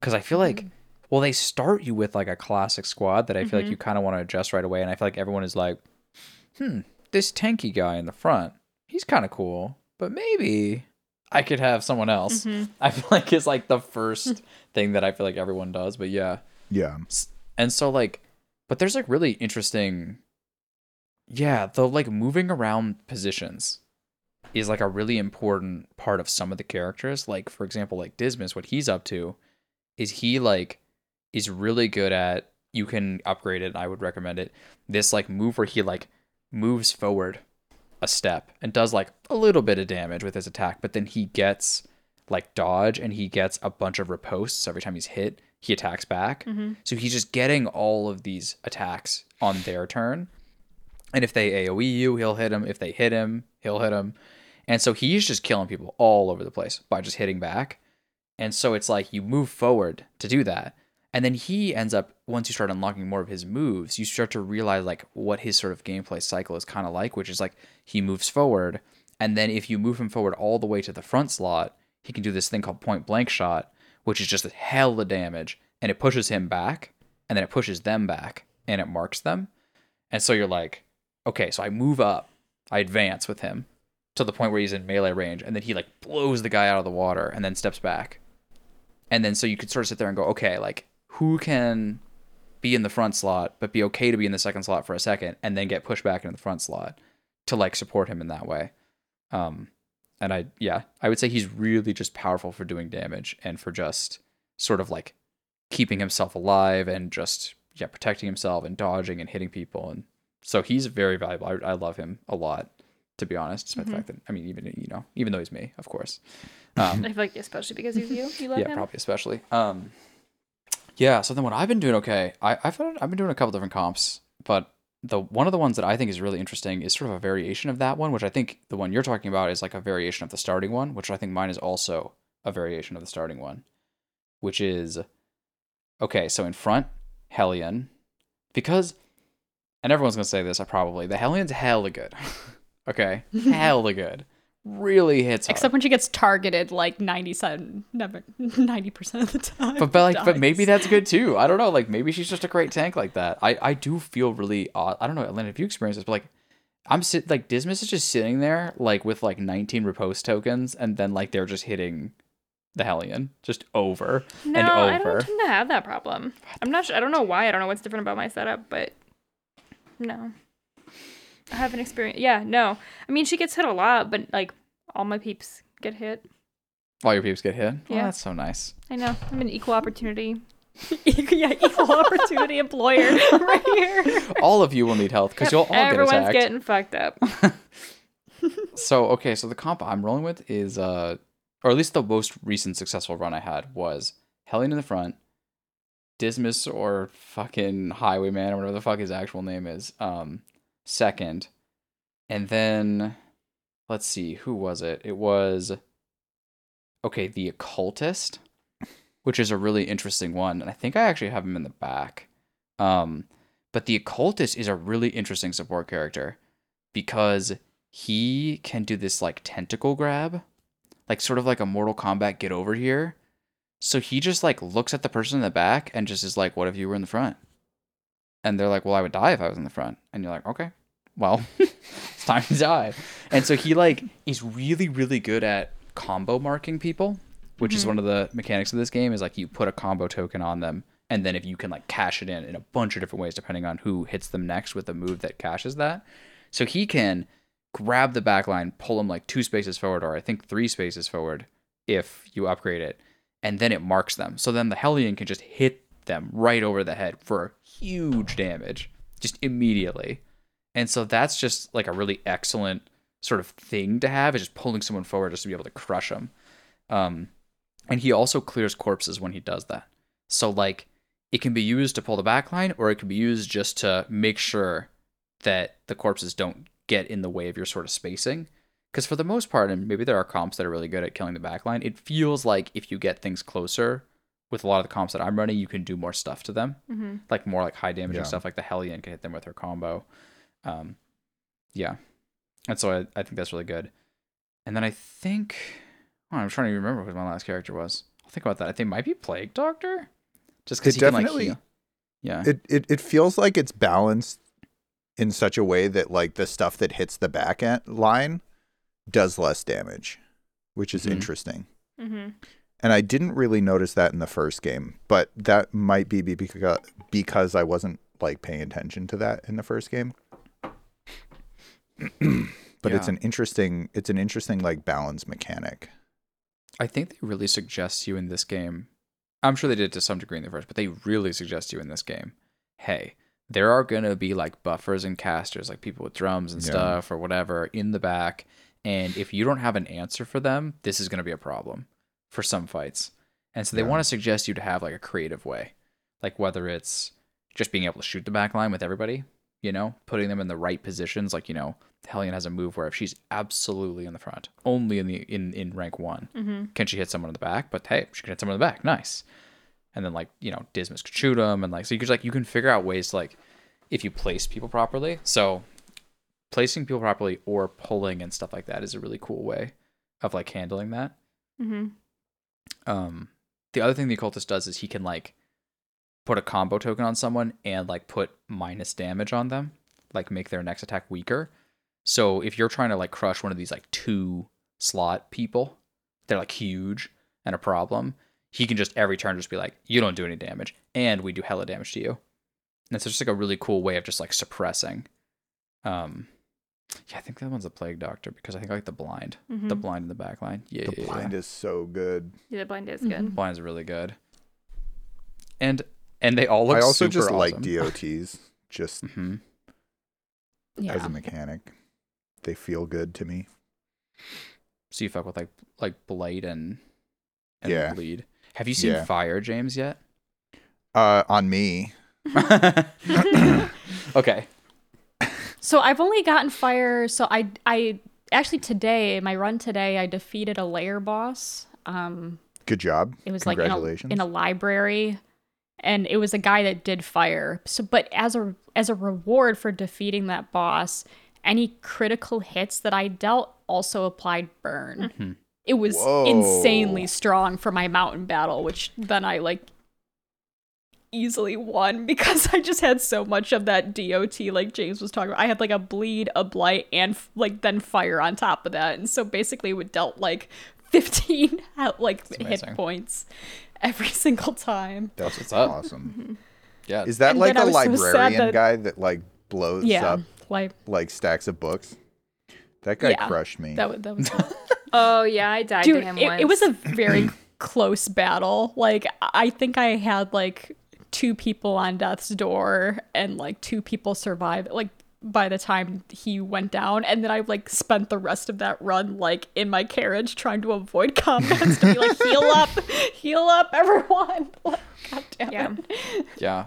because I feel like, mm-hmm. well, they start you with like a classic squad that I feel like you mm-hmm. kind of want to adjust right away. And I feel like everyone is like, hmm, this tanky guy in the front, he's kind of cool, but maybe I could have someone else. Mm-hmm. I feel like it's like the first thing that I feel like everyone does. But yeah. Yeah. And so like but there's like really interesting yeah, the like moving around positions is like a really important part of some of the characters. Like for example, like Dismas, what he's up to is he like is really good at you can upgrade it, I would recommend it. This like move where he like moves forward a step and does like a little bit of damage with his attack, but then he gets like dodge and he gets a bunch of ripostes every time he's hit. He attacks back. Mm-hmm. So he's just getting all of these attacks on their turn. And if they AoE you, he'll hit him. If they hit him, he'll hit him. And so he's just killing people all over the place by just hitting back. And so it's like you move forward to do that. And then he ends up, once you start unlocking more of his moves, you start to realize like what his sort of gameplay cycle is kind of like, which is like he moves forward. And then if you move him forward all the way to the front slot, he can do this thing called point blank shot, which is just a hell of damage. And it pushes him back, and then it pushes them back, and it marks them. And so you're like, okay, so I move up, I advance with him to the point where he's in melee range, and then he like blows the guy out of the water and then steps back. And then so you could sort of sit there and go, okay, like who can be in the front slot but be okay to be in the second slot for a second and then get pushed back into the front slot to like support him in that way. Um and I yeah, I would say he's really just powerful for doing damage and for just sort of like keeping himself alive and just yeah, protecting himself and dodging and hitting people and So he's very valuable. I, I love him a lot, to be honest. Despite Mm-hmm. the fact that I mean, even you know, even though he's me, of course. Um, I feel like especially because he's you, you love yeah, him. probably especially. Um, yeah. So then, what I've been doing okay. I I've I've been doing a couple different comps, but the one of the ones that I think is really interesting is sort of a variation of that one, which I think the one you're talking about is like a variation of the starting one, which I think mine is also a variation of the starting one, which is okay. So in front, Hellion, because, and everyone's gonna say this, I probably the Hellion's hella good. okay, hella good. Really hits hard. Except when she gets targeted like 97, never, 90% of the time. but, but like but maybe that's good too i don't know like maybe she's just a great tank like that i i do feel really odd i don't know atlanta if you experience this but like i'm sit like dismas is just sitting there like with like 19 riposte tokens and then like they're just hitting the hellion just over No, and over. I don't tend to have that problem. I'm not sure. I don't know why. I don't know what's different about my setup, but no. I haven't experienced. Yeah, no. I mean, she gets hit a lot, but like all my peeps get hit. all your peeps get hit oh, Yeah. that's so nice I know. I'm an equal opportunity. yeah, equal opportunity employer right here. all of you will need health because Yep, you'll all get attacked. Everyone's attacked getting fucked up. so okay, so the comp I'm rolling with is uh or at least the most recent successful run I had was Hellion in the front, Dismas or fucking Highwayman or whatever the fuck his actual name is, um, second. And then let's see, who was it? It was okay, the occultist, which is a really interesting one. And I think I actually have him in the back. Um, but the occultist is a really interesting support character because he can do this like tentacle grab, like sort of like a Mortal Kombat get over here. So he just like looks at the person in the back and just is like, "What if you were in the front?" And they're like, "Well, I would die if I was in the front." And you're like, "Okay, well, it's time to die." And so he like is really really good at combo marking people, which is mm-hmm. one of the mechanics of this game. Is like you put a combo token on them, and then if you can like cash it in in a bunch of different ways depending on who hits them next with a move that cashes that. So he can grab the back line, pull him like two spaces forward, or I think three spaces forward if you upgrade it, and then it marks them. So then the Hellion can just hit them right over the head for huge damage, just immediately. And so that's just like a really excellent sort of thing to have, is just pulling someone forward just to be able to crush them. Um, and he also clears corpses when he does that. So like it can be used to pull the back line, or it can be used just to make sure that the corpses don't get in the way of your sort of spacing. Because for the most part, and maybe there are comps that are really good at killing the backline, it feels like if you get things closer with a lot of the comps that I'm running, you can do more stuff to them. hmm Like more like high damage Yeah. stuff, like the Hellion can hit them with her combo. Um, yeah. And so I, I think that's really good. And then I think, oh, I'm trying to remember who my last character was. I'll think about that. I think it might be Plague Doctor. Just because It he can like definitely- heal. Yeah. It, it it feels like it's balanced in such a way that like the stuff that hits the back end line does less damage, which is Mhm. interesting. hmm And I didn't really notice that in the first game, but that might be because because I wasn't like paying attention to that in the first game. but it's an interesting it's an interesting like balance mechanic. I think they really suggest you in this game. I'm sure they did to some degree in the first, but they really suggest you in this game. Hey, there are gonna be like buffers and casters, like people with drums and Yeah. stuff or whatever, in the back. And if you don't have an answer for them, this is gonna be a problem for some fights. And so they Yeah. want to suggest you to have like a creative way, like whether it's just being able to shoot the back line with everybody, you know, putting them in the right positions. Like you know, Hellion has a move where if she's absolutely in the front, only in the in in rank one, hmm can she hit someone in the back? But hey, she can hit someone in the back. Nice. And then like you know, Dismas could shoot them, and like so you could like you can figure out ways to, like if you place people properly. So placing people properly or pulling and stuff like that is a really cool way of like handling that. hmm Um, the other thing the occultist does is he can like put a combo token on someone and like put minus damage on them, like make their next attack weaker. So if you're trying to like crush one of these like two slot people, they're like huge and a problem. He can just every turn just be like, you don't do any damage, and we do hella damage to you. And it's just like a really cool way of just like suppressing. Um, yeah, I think that one's a plague doctor because I think I like the blind, hmm the blind in the back line. Yeah, The blind is so good. Yeah, the blind is Mhm. good. Blind's really good. And and they all look I also super just like. DOTs. Just hmm as a mechanic. They feel good to me. So you fuck with like like blight and and Yeah. bleed. Have you seen Yeah. fire, James, yet? Uh, on me, okay. So I've only gotten fire. So I I actually today my run today I defeated a lair boss. Um, good job. it was like in a, in a library, and it was a guy that did fire. So, but as a as a reward for defeating that boss, any critical hits that I dealt also applied burn. It was Whoa. insanely strong for my mountain battle, which then I like easily won because I just had so much of that DOT like James was talking about. I had like a bleed, a blight, and f- like then fire on top of that, and so basically it dealt like fifteen like hit points every single time. That's what's up. awesome. Yeah. Is that And like a a I was so librarian that- guy that like blows Yeah, up like like stacks of books? That guy Yeah, crushed me. that was that was Oh yeah, I died to him It, once. it was a very close battle. Like I think I had like two people on death's door, and like two people survive Like by the time he went down, and then I like spent the rest of that run like in my carriage trying to avoid combats to be like heal up, heal up, everyone. Like, God damn Yeah. it. Yeah.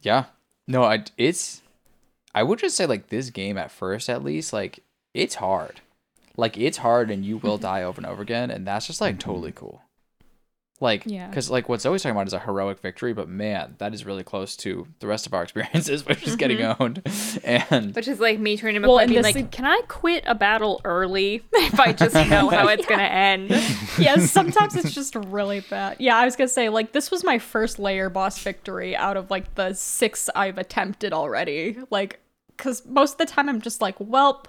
Yeah. No, I it's I would just say like this game at first at least like it's hard. Like it's hard and you will die over and over again and that's just like totally mm-hmm. cool. Like Yeah. cuz like what Zoe's talking about is a heroic victory, but man, that is really close to the rest of our experiences which is getting mm-hmm. owned. And Which is like me turning to Well, McCoy and being this- like, "Can I quit a battle early if I just know how it's gonna end?" yeah, sometimes it's just really bad. Yeah, I was gonna say like this was my first lair boss victory out of like the six I've attempted already. Like, cause most of the time I'm just like, welp,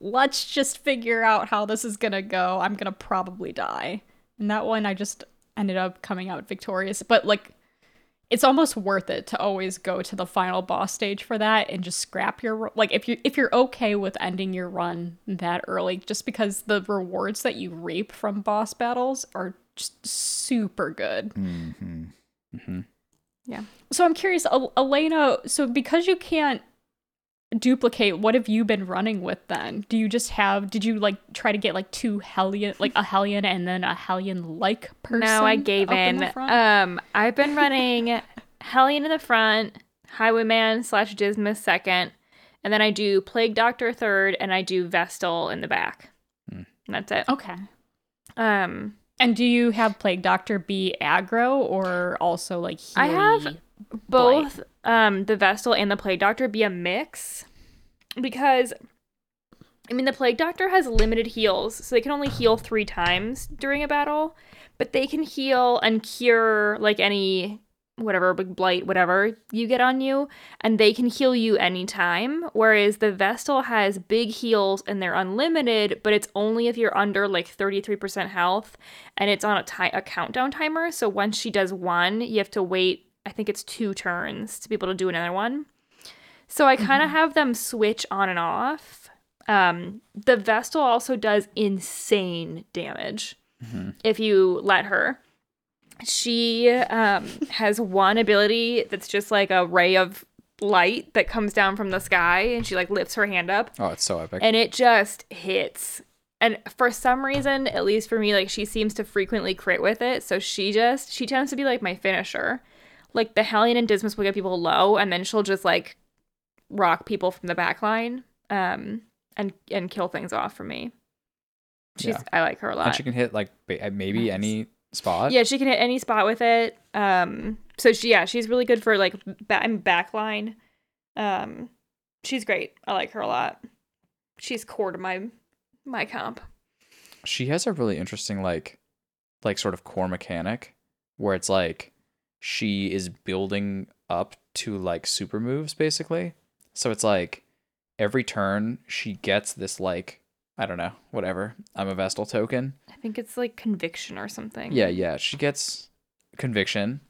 let's just figure out how this is gonna go. I'm gonna probably die. And that one I just ended up coming out victorious. But like it's almost worth it to always go to the final boss stage for that and just scrap your like if you if you're okay with ending your run that early just because the rewards that you reap from boss battles are just super good. hmm Yeah. So I'm curious Elena, so because you can't duplicate what have you been running with then do you just have did you like try to get like two hellion like a hellion and then a hellion like person No, I gave up in. um, I've been running Hellion in the front, Highwayman slash Dismas second, and then I do Plague Doctor third, and I do Vestal in the back. Hmm. And that's it. okay Um, And do you have Plague Doctor be aggro or also like I have healy? both um the Vestal and the Plague Doctor be a mix? Because I mean the Plague Doctor has limited heals, so they can only heal three times during a battle, but they can heal and cure like any whatever big blight whatever you get on you and they can heal you anytime whereas the vestal has big heals and they're unlimited but it's only if you're under like 33% health and it's on a, ti- a countdown timer so once she does one you have to wait i think it's two turns to be able to do another one. So i kind of have them switch on and off. Um, the vestal also does insane damage if you let her. She um, has one ability that's just like a ray of light that comes down from the sky and she like lifts her hand up. Oh, it's so epic. and it just hits. And for some reason at least for me like she seems to frequently crit with it. So she just she tends to be like my finisher like the hellion and dismas will get people low and then she'll just like rock people from the back line um and and kill things off for me she's Yeah. i like her a lot and she can hit like maybe Nice. any spot. yeah, she can hit any spot with it. Um, so she, yeah, she's really good for like ba- backline. Um, she's great. I like her a lot. She's core to my my comp. she has a really interesting like like sort of core mechanic where it's like she is building up to like super moves basically. So it's like every turn she gets this like i don't know whatever i'm a vestal token. I think it's like conviction or something. yeah yeah she gets conviction.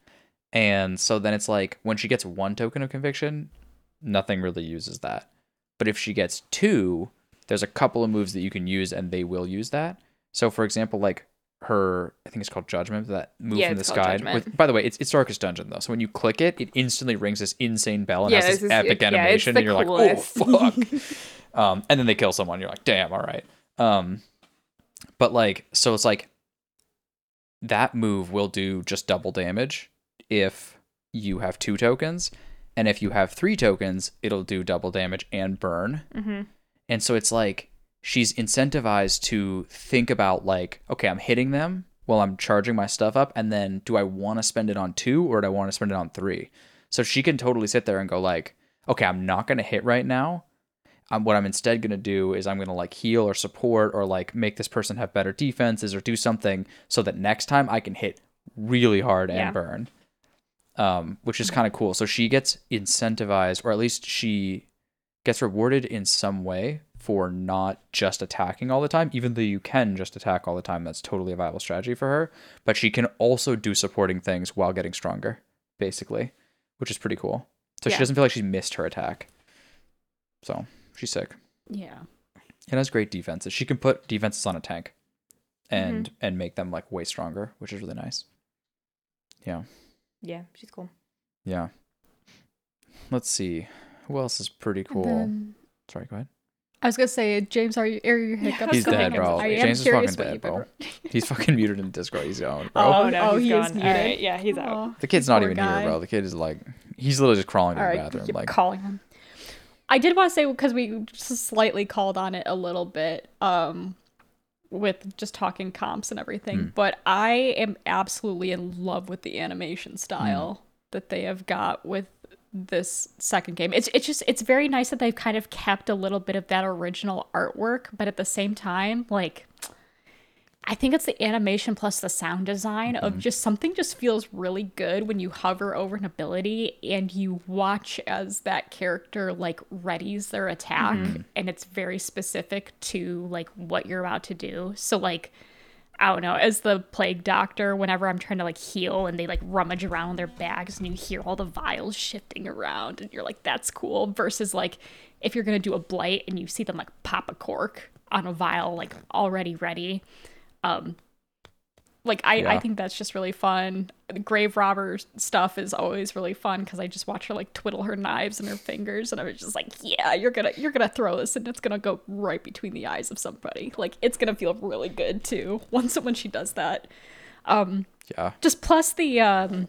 And so then it's like when she gets one token of conviction nothing really uses that. But if she gets two there's a couple of moves that you can use and they will use that. So for example like her I think it's called Judgment that move Yeah, from the sky. With, by the way, it's it's Darkest Dungeon though. So when you click it, it instantly rings this insane bell and Yeah, has this this epic yeah, animation, the and you're coolest. like, oh fuck. um, and then they kill someone. You're like, damn, all right. Um, but like, so it's like that move will do just double damage if you have two tokens, and if you have three tokens, it'll do double damage and burn. Mm-hmm. And so it's like she's incentivized to think about like, okay, I'm hitting them while I'm charging my stuff up, and then do I want to spend it on two or do I want to spend it on three? So she can totally sit there and go like, okay, I'm not gonna hit right now. Um, what I'm instead gonna do is I'm gonna like heal or support or like make this person have better defenses or do something so that next time I can hit really hard and Yeah. burn. Um, which is kind of cool. So she gets incentivized, or at least she gets rewarded in some way for not just attacking all the time, even though you can just attack all the time. That's totally a viable strategy for her. But she can also do supporting things while getting stronger, basically, which is pretty cool. So she doesn't feel like she's missed her attack. So she's sick. Yeah. It has great defenses. She can put defenses on a tank and mm-hmm. and make them like way stronger, which is really nice. Yeah. Yeah, she's cool. Yeah. Let's see. Who else is pretty cool? Then- Sorry, go ahead. I was gonna say, James, are, you, are you hiccups He's dead, bro. I am James is curious fucking what dead, you've bro. been- He's fucking muted in Discord. He's gone, bro. Oh, no, oh, he's he is gone. muted. All right, yeah, he's out. Aw. The kid's not even guy. here, bro. The kid is like, he's literally just crawling in All the bathroom. keep Like, calling him. I did want to say because we just slightly called on it a little bit, um, with just talking comps and everything. Hmm. But I am absolutely in love with the animation style Hmm. that they have got with this second game. It's it's just it's very nice that they've kind of kept a little bit of that original artwork, but at the same time, like I think it's the animation plus the sound design of mm-hmm. just something just feels really good when you hover over an ability and you watch as that character like readies their attack mm-hmm. and it's very specific to like what you're about to do. So like I don't know, as the plague doctor, whenever I'm trying to like heal and they like rummage around their bags and you hear all the vials shifting around and you're like, that's cool. Versus like if you're gonna do a blight and you see them like pop a cork on a vial like already ready. Um like I, I think that's just really fun. The grave robber stuff is always really fun because I just watch her like twiddle her knives in her fingers and I was just like, yeah, you're gonna you're gonna throw this and it's gonna go right between the eyes of somebody. Like it's gonna feel really good too once when she does that. Um yeah. just plus the um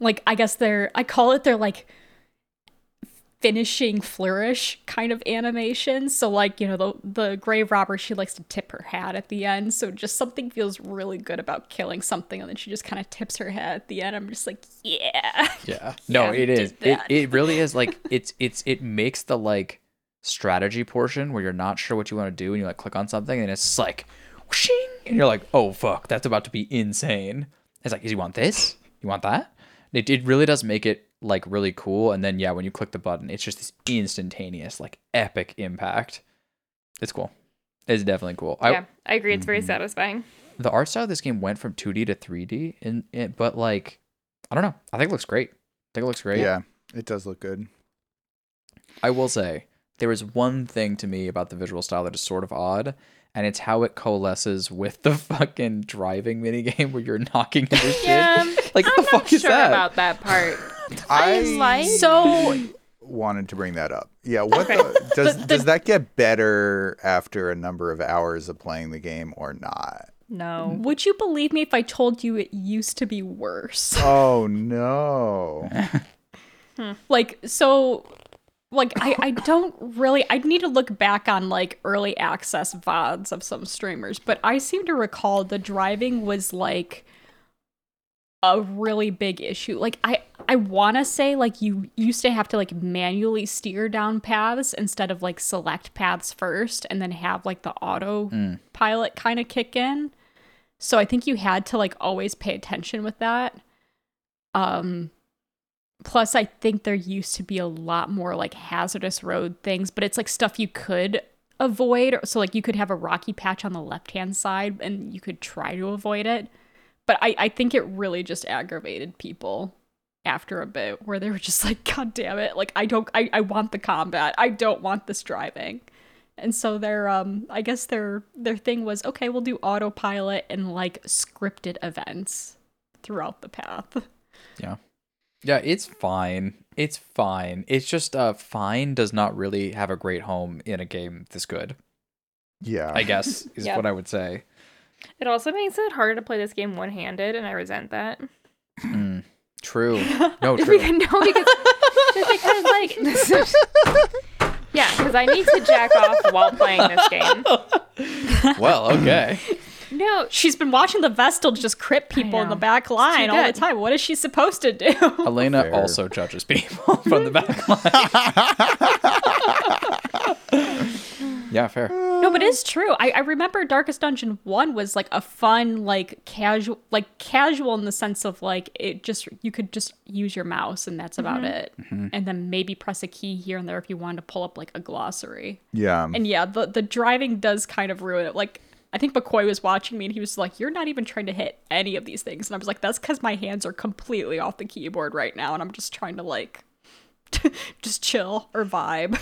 like I guess they're I call it their like finishing flourish kind of animation. So like, you know, the the grave robber, she likes to tip her hat at the end. So just something feels really good about killing something and then she just kind of tips her hat at the end. I'm just like, yeah. Yeah. No, Yeah, it did. It it really is like it's it's it makes the like strategy portion where you're not sure what you want to do and you like click on something and it's like whooshing, and you're like, "Oh fuck, that's about to be insane." It's like, "Is you want this? You want that?" It it really does make it like really cool and then yeah, when you click the button, it's just this instantaneous like epic impact. It's cool. It's definitely cool. I, yeah, I agree. It's very Mhm. satisfying. the art style of this game went from 2D to 3D, and it, but like, I don't know. I think it looks great. I think it looks great. Yeah, it does look good. I will say there is one thing to me about the visual style that is sort of odd, and it's how it coalesces with the fucking driving minigame where you're knocking into shit. Yeah, Like, what I'm the not fuck is sure that? about that part. I like- So wanted to bring that up. Yeah, what Okay. the, does The- the- does that get better after a number of hours of playing the game or not? No. would you believe me if I told you it used to be worse? Oh no. like so like I, I don't really i need to look back on like early access vods of some streamers but i seem to recall the driving was like a really big issue. Like i i want to say like you used to have to like manually steer down paths instead of like select paths first and then have like the auto Mm. pilot kind of kick in. So i think you had to like always pay attention with that. Um plus i think there used to be a lot more like hazardous road things but it's like stuff you could avoid. So like you could have a rocky patch on the left hand side and you could try to avoid it but I, I think it really just aggravated people after a bit where they were just like god damn it like i don't i, I want the combat i don't want this driving And so their um I guess their their thing was okay, we'll do autopilot and like scripted events throughout the path. Yeah. Yeah, it's fine. It's fine. It's just uh fine does not really have a great home in a game this good. Yeah. I guess is Yep. what I would say. It also makes it harder to play this game one handed, and I resent that. Mm, true. No, true. we no, because just because like this is- yeah, because I need to jack off while playing this game. well, okay. No, She's been watching the Vestal just crip people in the back line all the time. What is she supposed to do? Elena Fair. also judges people from the back line. Yeah, fair. No, but it's true. I, I remember Darkest Dungeon one was like a fun, like casual, like casual in the sense of like it just you could just use your mouse and that's about mm-hmm. it, mm-hmm. and then maybe press a key here and there if you wanted to pull up like a glossary. yeah. And yeah, the the driving does kind of ruin it. Like I think McCoy was watching me and he was like, "You're not even trying to hit any of these things," and I was like, "That's because my hands are completely off the keyboard right now, and I'm just trying to like." just chill or vibe.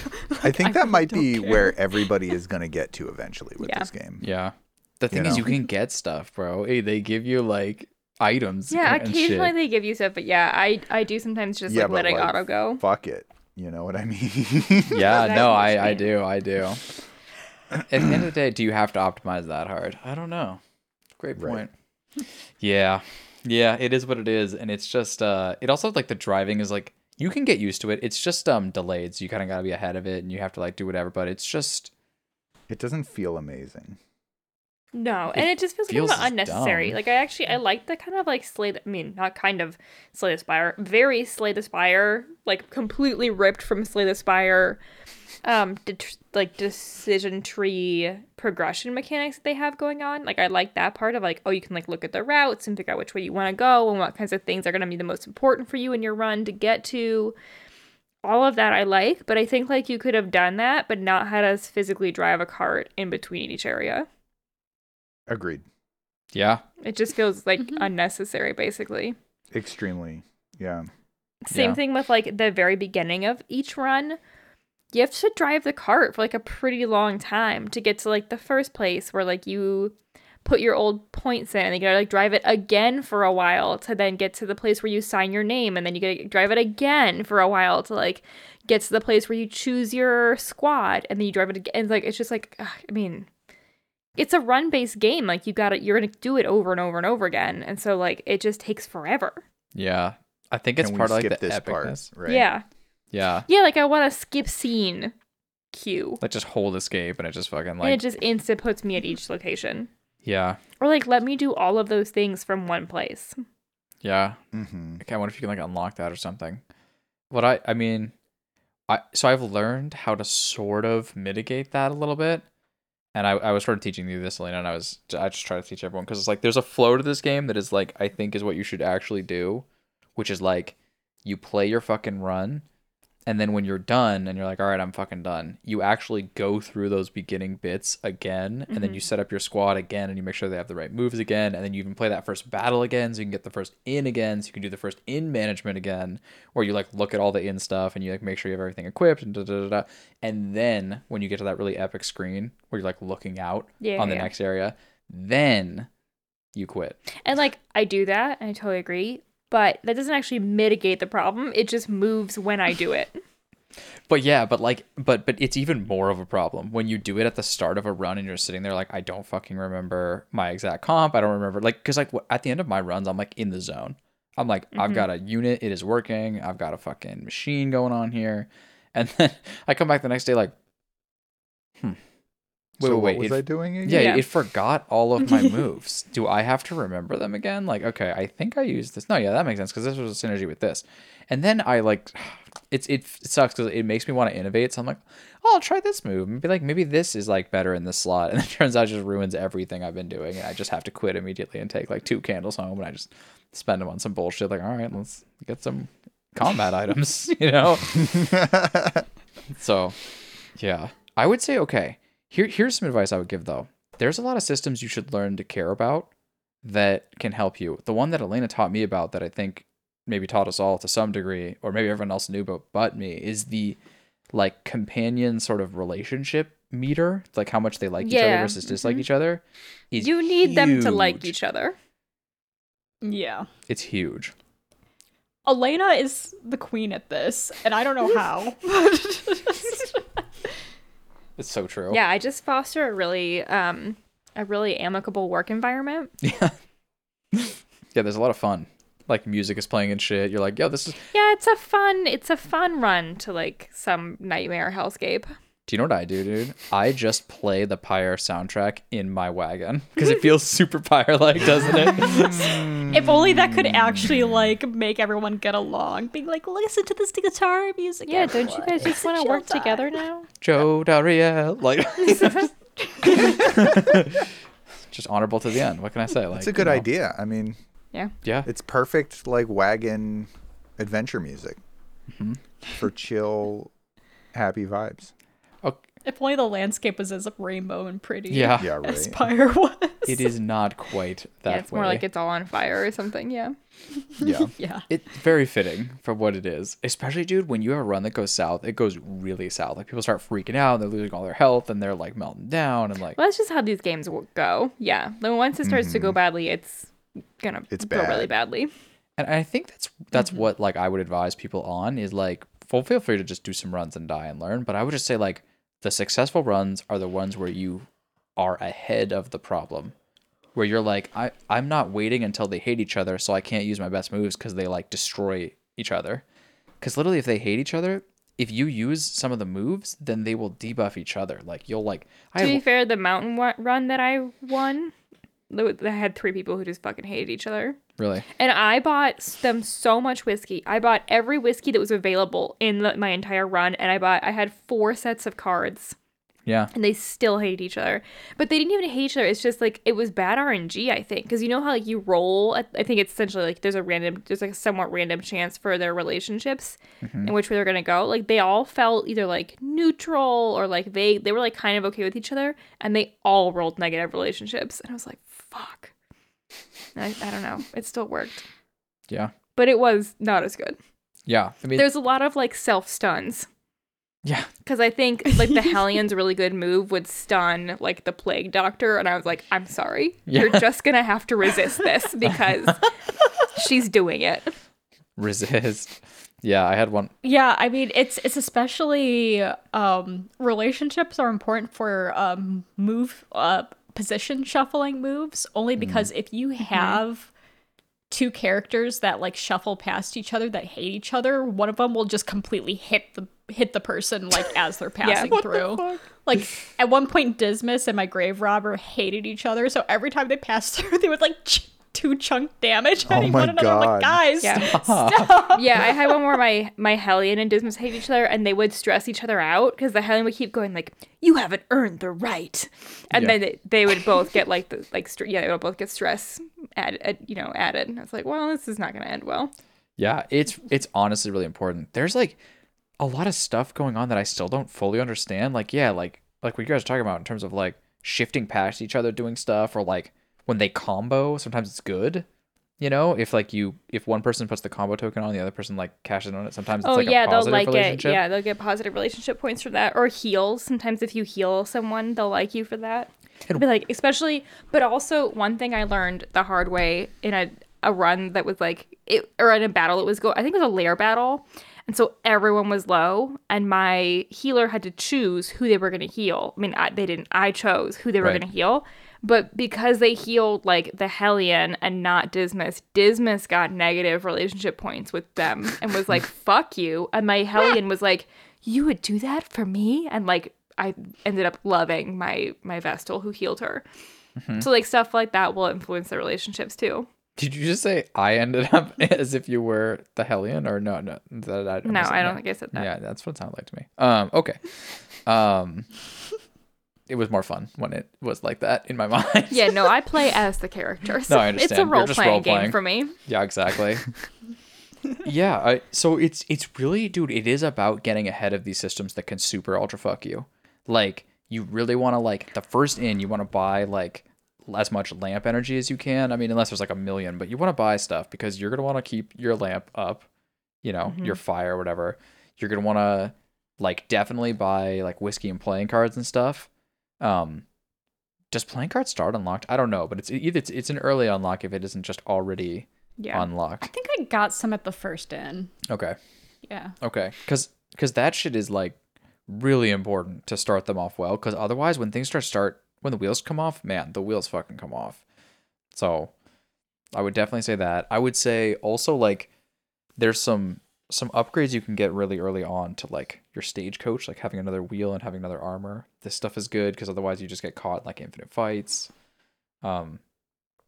I think I that really might be care. where everybody is going to get to eventually with Yeah. this game. Yeah. The thing You is, know? you can get stuff, bro. Hey, they give you like items. yeah, and occasionally shit. they give you stuff, but yeah, I I do sometimes just Yeah, like but, letting like, auto go. Fuck it. You know what I mean? Yeah, no, I, I do, I do. At the end of the day, do you have to optimize that hard? I don't know. Great Right. point. Yeah, yeah, it is what it is, and it's just uh, it also like the driving is like you can get used to it. It's just um delayed, so you kind of gotta be ahead of it, and you have to like do whatever. But it's just it doesn't feel amazing. No, It and it just feels, feels kind of unnecessary. dumb. Like I actually I like the kind of like Slay. the- I mean, not kind of Slay the Spire, very Slay the Spire, like completely ripped from Slay the Spire. Um, det- like decision tree progression mechanics that they have going on. Like I like that part of like, oh, you can like look at the routes and figure out which way you want to go and what kinds of things are going to be the most important for you in your run to get to. All of that I like, but I think like you could have done that, but not had us physically drive a cart in between each area. Agreed. yeah, It just feels like Mhm. unnecessary, basically. Extremely. Yeah. Same Yeah. thing with like the very beginning of each run. You have to drive the cart for like a pretty long time to get to like the first place where like you put your old points in and then you gotta like drive it again for a while to then get to the place where you sign your name and then you gotta drive it again for a while to like get to the place where you choose your squad and then you drive it again. It's like it's just like ugh, I mean it's a run based game. Like you gotta you're gonna do it over and over and over again. And so like it just takes forever. yeah. I think it's Can part of like skip the this epicness. part? Right. Yeah. Yeah, Yeah, like I want to skip scene queue. like just hold escape and it just fucking like. and it just instant puts me at each location. yeah, Or like let me do all of those things from one place. yeah. Mm-hmm. Okay, I wonder if you can like unlock that or something. What I I mean, I so I've learned how to sort of mitigate that a little bit, and I I was sort of teaching you this, Elena, and I was I just try to teach everyone because it's like there's a flow to this game that is like I think is what you should actually do, which is like you play your fucking run, and then when you're done and you're like all right I'm fucking done, you actually go through those beginning bits again, and then you mm-hmm. set up your squad again, and you make sure they have the right moves again, and then you even play that first battle again, so you can get the first inn again, so you can do the first inn management again, where you like look at all the inn stuff and you like make sure you have everything equipped and da da da da, and then when you get to that really epic screen where you're like looking out Yeah. on the yeah. next area, then you quit. And like I do that, and I totally agree. But that doesn't actually mitigate the problem. It just moves when I do it. But yeah, but like, but but it's even more of a problem when you do it at the start of a run and you're sitting there like, I don't fucking remember my exact comp. I don't remember like, because like at the end of my runs, I'm like in the zone. I'm like, I've got a unit, it is working. I've got a fucking machine going on here, and then I come back the next day like, hmm, wait, so wait, wait, what was it- I doing again? yeah, Yeah. it forgot all of my moves. Do I have to remember them again? Like, okay, I think I used this. No, yeah, that makes sense because this was a synergy with this. And then I like, it's it sucks because it makes me want to innovate. So I'm like, oh, I'll try this move and be like, maybe this is like better in this slot. And it turns out it just ruins everything I've been doing, and I just have to quit immediately and take like two candles home, and I just spend them on some bullshit. Like, all right, let's get some combat items, you know. So, yeah, I would say okay. Here, here's some advice I would give though. There's a lot of systems you should learn to care about that can help you. The one that Elena taught me about that I think maybe taught us all to some degree, or maybe everyone else knew about but me, is the like companion sort of relationship meter, like how much they like each other versus dislike mhm. each other. You need them to like each other. Yeah. It's huge. Elena is the queen at this, and I don't know how. It's so true. Yeah, I just foster a really um a really amicable work environment. Yeah. yeah, there's a lot of fun. Like music is playing and shit. You're like, yo, this is Yeah, it's a fun it's a fun run to like some nightmare hellscape. Do you know what I do, dude? I just play the Pyre soundtrack in my wagon because it feels super Pyre like, doesn't it? if only that could actually like make everyone get along. Being like, listen to this guitar music. Yeah, don't you guys just want to work time." together now? Joe Daria, like, just honorable to the end. What can I say? Like, It's a good you know, idea. I mean, Yeah. Yeah, it's perfect like wagon adventure music Mm-hmm. for chill, happy vibes. If only the landscape was as rainbow and pretty. yeah, Yeah, As right. Pyre was. It is not quite that yeah, it's way. more like it's all on fire or something. Yeah. Yeah. Yeah. It's very fitting for what it is. Especially, dude, when you have a run that goes south, it goes really south. Like people start freaking out, they're losing all their health, and they're like melting down, and like Well, that's just how these games go. Yeah. Then once it starts to go badly, it's gonna It's go really badly. And I think that's that's Mm-hmm. what like I would advise people on is like full feel free to just do some runs and die and learn. But I would just say like the successful runs are the ones where you are ahead of the problem. Where you're like, I, I'm not waiting until they hate each other, so I can't use my best moves because they like destroy each other. Because literally, if they hate each other, if you use some of the moves, then they will debuff each other. Like you'll like, I To be fair, the mountain run that I won, th- I had three people who just fucking hated each other. really, And I bought them so much whiskey. I bought every whiskey that was available in the, my entire run, and I bought I had four sets of cards, yeah, and they still hate each other. But they didn't even hate each other. It's just like it was bad RNG. I think because you know how like you roll. I I think it's essentially like there's a random, there's like a somewhat random chance for their relationships mm-hmm. in which way they're gonna go. Like they all felt either like neutral or like they they were like kind of okay with each other, and they all rolled negative relationships. And I was like, fuck. I, I don't know. It still worked yeah, but it was not as good. yeah. I mean, There's a lot of like self stuns yeah, because I think like the Hellion's really good move would stun like the plague doctor, and I was like, I'm sorry, you're just gonna have to resist this because she's doing it. resist. Yeah, I had one. Yeah, I mean it's it's especially um relationships are important for um move uh position shuffling moves only because if you have two characters that like shuffle past each other that hate each other, one of them will just completely hit the hit the person like as they're passing What through. Like at one point Dismas and my grave robber hated each other, so every time they passed through they would like ch- two chunk damage Oh hitting my one another. I'm God. like guys, Yeah. stop. Yeah, I had one where my my Hellion and Dismas hate each other, and they would stress each other out because the Hellion would keep going like, "You haven't earned the right," and Yeah. then they, they would both get like the like str- yeah, they would both get stress added, you know, added. And I was like, well, this is not gonna end well. Yeah, it's it's honestly really important. There's like a lot of stuff going on that I still don't fully understand. Like, yeah, like like what you guys are talking about in terms of like shifting past each other doing stuff or like when they combo, sometimes it's good. You know, if like you if one person puts the combo token on, the other person like cashes on it. Sometimes it's oh like yeah, a they'll like it. Yeah, they'll get positive relationship points from that, or heals. Sometimes if you heal someone, they'll like you for that. And- But like especially, but also one thing I learned the hard way in a a run that was like it or in a battle it was go. I think it was a lair battle. And so everyone was low, and my healer had to choose who they were going to heal. I mean, I, they didn't. I chose who they were Right. going to heal. But because they healed like the Hellion and not Dismas, Dismas got negative relationship points with them and was like, fuck you. And my Hellion was like, you would do that for me? And like, I ended up loving my my Vestal who healed her. Mm-hmm. So like stuff like that will influence the relationships too. Did you just say I ended up as if you were the Hellion or no? No, that, I, No, I don't think I said that. Yeah, that's what it sounded like to me. Um, okay. Um, it was more fun when it was like that in my mind. Yeah, no, I play as the character. So I understand. It's a role playing role-playing. game for me. Yeah, exactly. yeah, I, so it's it's really, dude. It is about getting ahead of these systems that can super ultra fuck you. Like you really want to like the first inn, you want to buy like as much lamp energy as you can. I mean, unless there's like a million, but you want to buy stuff because you're gonna want to keep your lamp up. You know, Mm-hmm. your fire, whatever. You're gonna want to like definitely buy like whiskey and playing cards and stuff. Um, does playing cards start unlocked? I don't know, but it's either it's, it's an early unlock if it isn't just already Yeah. I think I got some at the first inn. Okay. Yeah. Okay, because because that shit is like really important to start them off well. Because otherwise, when things start start when the wheels come off, man, the wheels fucking come off. So, I would definitely say that. I would say also like there's some some upgrades you can get really early on to like your stagecoach, like having another wheel and having another armor. This stuff is good because otherwise you just get caught in, like infinite fights. Um,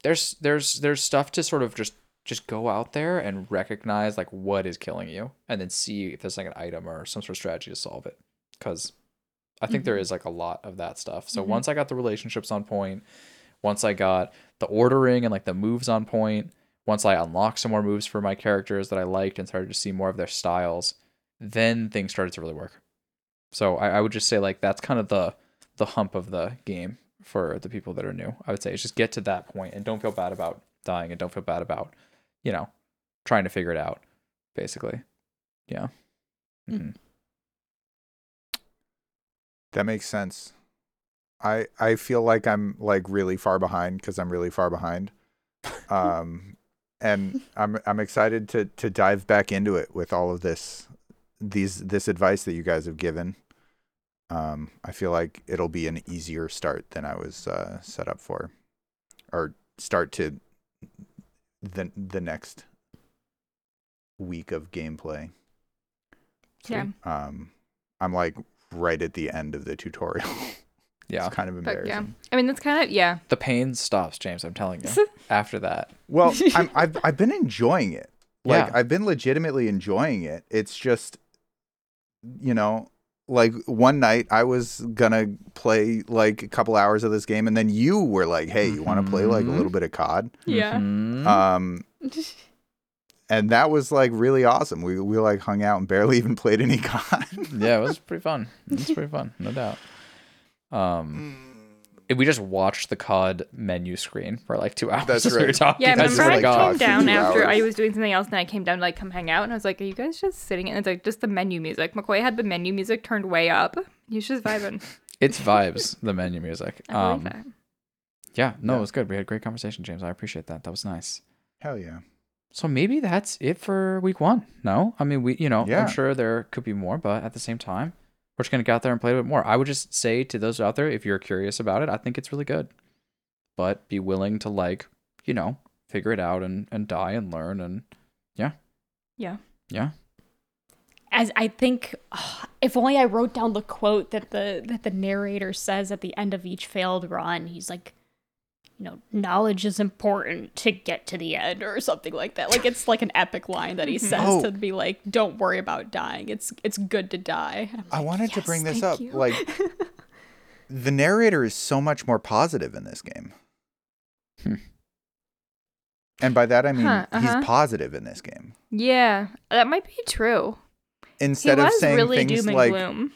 there's there's there's stuff to sort of just just go out there and recognize like what is killing you and then see if there's like an item or some sort of strategy to solve it because i think there mm-hmm. is like a lot of that stuff so mm-hmm. once i got the relationships on point once i got the ordering and like the moves on point once i unlocked some more moves for my characters that i liked and started to see more of their styles then things started to really work so i, I would just say like that's kind of the the hump of the game for the people that are new i would say is just get to that point and don't feel bad about dying and don't feel bad about you know, trying to figure it out, basically. Yeah. Mhm. That makes sense. I I feel like I'm like really far behind because I'm really far behind. Um, and I'm I'm excited to to dive back into it with all of this these this advice that you guys have given. Um, I feel like it'll be an easier start than I was uh, set up for, or start to the the next week of gameplay. Yeah. Um, I'm like right at the end of the tutorial. Yeah. it's kind of But yeah. embarrassing. I mean, that's kind of, yeah. The pain stops, James. I'm telling you. After that. Well, I'm, I've I've been enjoying it. Like Yeah. I've been legitimately enjoying it. It's just, you know, like one night I was gonna play like a couple hours of this game, and then you were like, "Hey, you want to play like a Mhm. little bit of COD?" Yeah. Mhm. Um, and that was like really awesome. We we like hung out and barely even played any COD. yeah, it was pretty fun. It was pretty fun, no doubt. Um, we just watched the COD menu screen for like two hours That's as we were talking. Yeah, I I just, remember I like, came down two after I was doing something else, and I came down to like come hang out, and I was like, "Are you guys just sitting?" And it's like just the menu music. McCoy had the menu music turned way up. He was just vibing. It's vibes, the menu music. I believe Um, that. yeah, no, Yeah. it was good. We had a great conversation, James. I appreciate that. That was nice. Hell yeah! So maybe that's it for week one. No, I mean we, you know, Yeah. I'm sure there could be more, but at the same time, we're just gonna get out there and play a bit more. I would just say to those out there, if you're curious about it, I think it's really good, but be willing to like, you know, figure it out and and die and learn and yeah, Yeah. yeah. As I think, ah, if only I wrote down the quote that the that the narrator says at the end of each failed run. He's like, you know, knowledge is important to get to the end, or something like that. Like it's like an epic line that he says Oh. to be like, "Don't worry about dying. It's it's good to die." And I'm I like, wanted to bring this up. you." Like, the narrator is so much more positive in this game. Hmm. And by that I mean Huh, uh-huh. he's positive in this game. Yeah, that might be true. Instead he of saying really things doom and like gloom.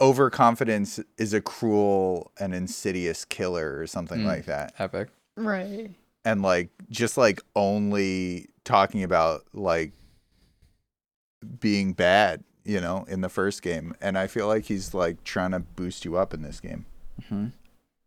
Overconfidence is a cruel and insidious killer or something Hmm. like that. Epic. right. And like just like only talking about like being bad, you know, in the first game. And I feel like he's like trying to boost you up in this game. hmm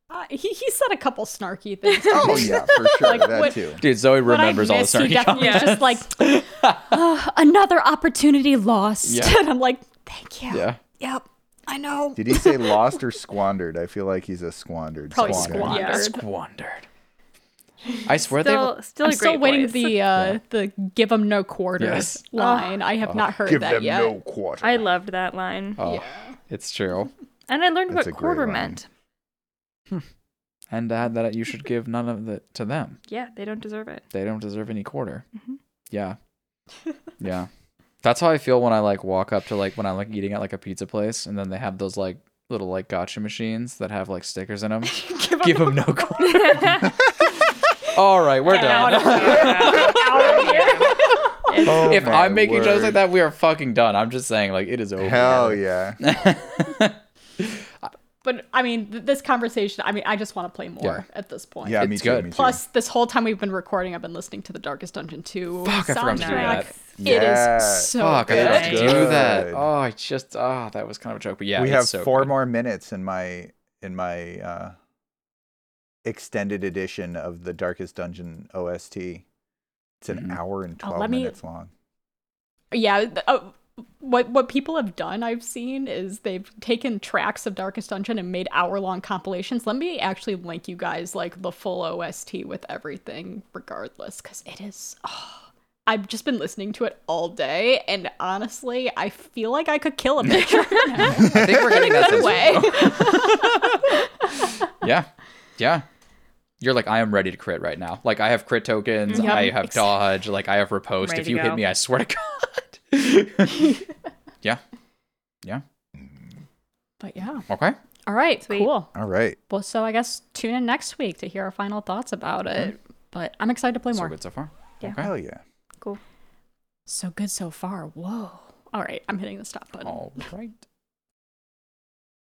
Uh, he he said a couple snarky things. Oh yeah, for sure. Like, that what- too. Dude, Zoe remembers all the missed, he snarky definitely comments. just like "Ah, another opportunity lost. Yeah. and I'm like, thank you. Yeah. Yep. I know. Did he say lost or squandered? I feel like he's a squandered. Probably squandered. squandered. Yeah. Squandered. I swear they Still, were. still I'm still waiting voice. the uh the give them no quarters Yes. line. I have not heard Give that Give them yet. no quarter. I loved that line, Oh, it's true. and I learned That's what quarter line. meant. And uh, that you should give none of it to them. Yeah, they don't deserve it. They don't deserve any quarter. Mhm. Yeah. yeah. That's how I feel when I like walk up to like when I'm like eating at like a pizza place and then they have those like little like gotcha machines that have like stickers in them. give Give them no quarter. All right, we're Get out done. of here. Oh if I'm making jokes like that, we are fucking done. I'm just saying like it is over. Hell yeah. But I mean, th- this conversation. I mean, I just want to play more Yeah. at this point. Yeah, me It's too. good. Me too. Plus, this whole time we've been recording, I've been listening to the Darkest Dungeon 2 Fuck, I forgot to do soundtrack. that. It Yeah. is so Fuck, I good. forgot to do that. Oh, I just oh, that was kind of a joke, but yeah, we it's have so four good. more minutes in my in my uh, extended edition of the Darkest Dungeon OST. It's an Mhm. hour and Oh, twelve let me- minutes long. Yeah. th- uh, what what people have done, I've seen, is they've taken tracks of Darkest Dungeon and made hour long compilations. Let me actually link you guys like the full OST with everything, regardless, because it is. Oh, I've just been listening to it all day, and honestly, I feel like I could kill a bitch right now. I think we're getting that Good sense. way. Yeah, yeah. You're like I am ready to crit right now. Like I have crit tokens. Yep. I have Exactly. dodge. Like I have riposte. Ready if to you hit me, I swear to God. yeah, yeah. but yeah. Okay. All right. Sweet. Cool. All right. Well, so I guess tune in next week to hear our final thoughts about it. Mm-hmm. But I'm excited to play So more. good so far. Yeah. Okay. Hell yeah. Cool. So good so far. Whoa. All right. I'm hitting the stop button. All right.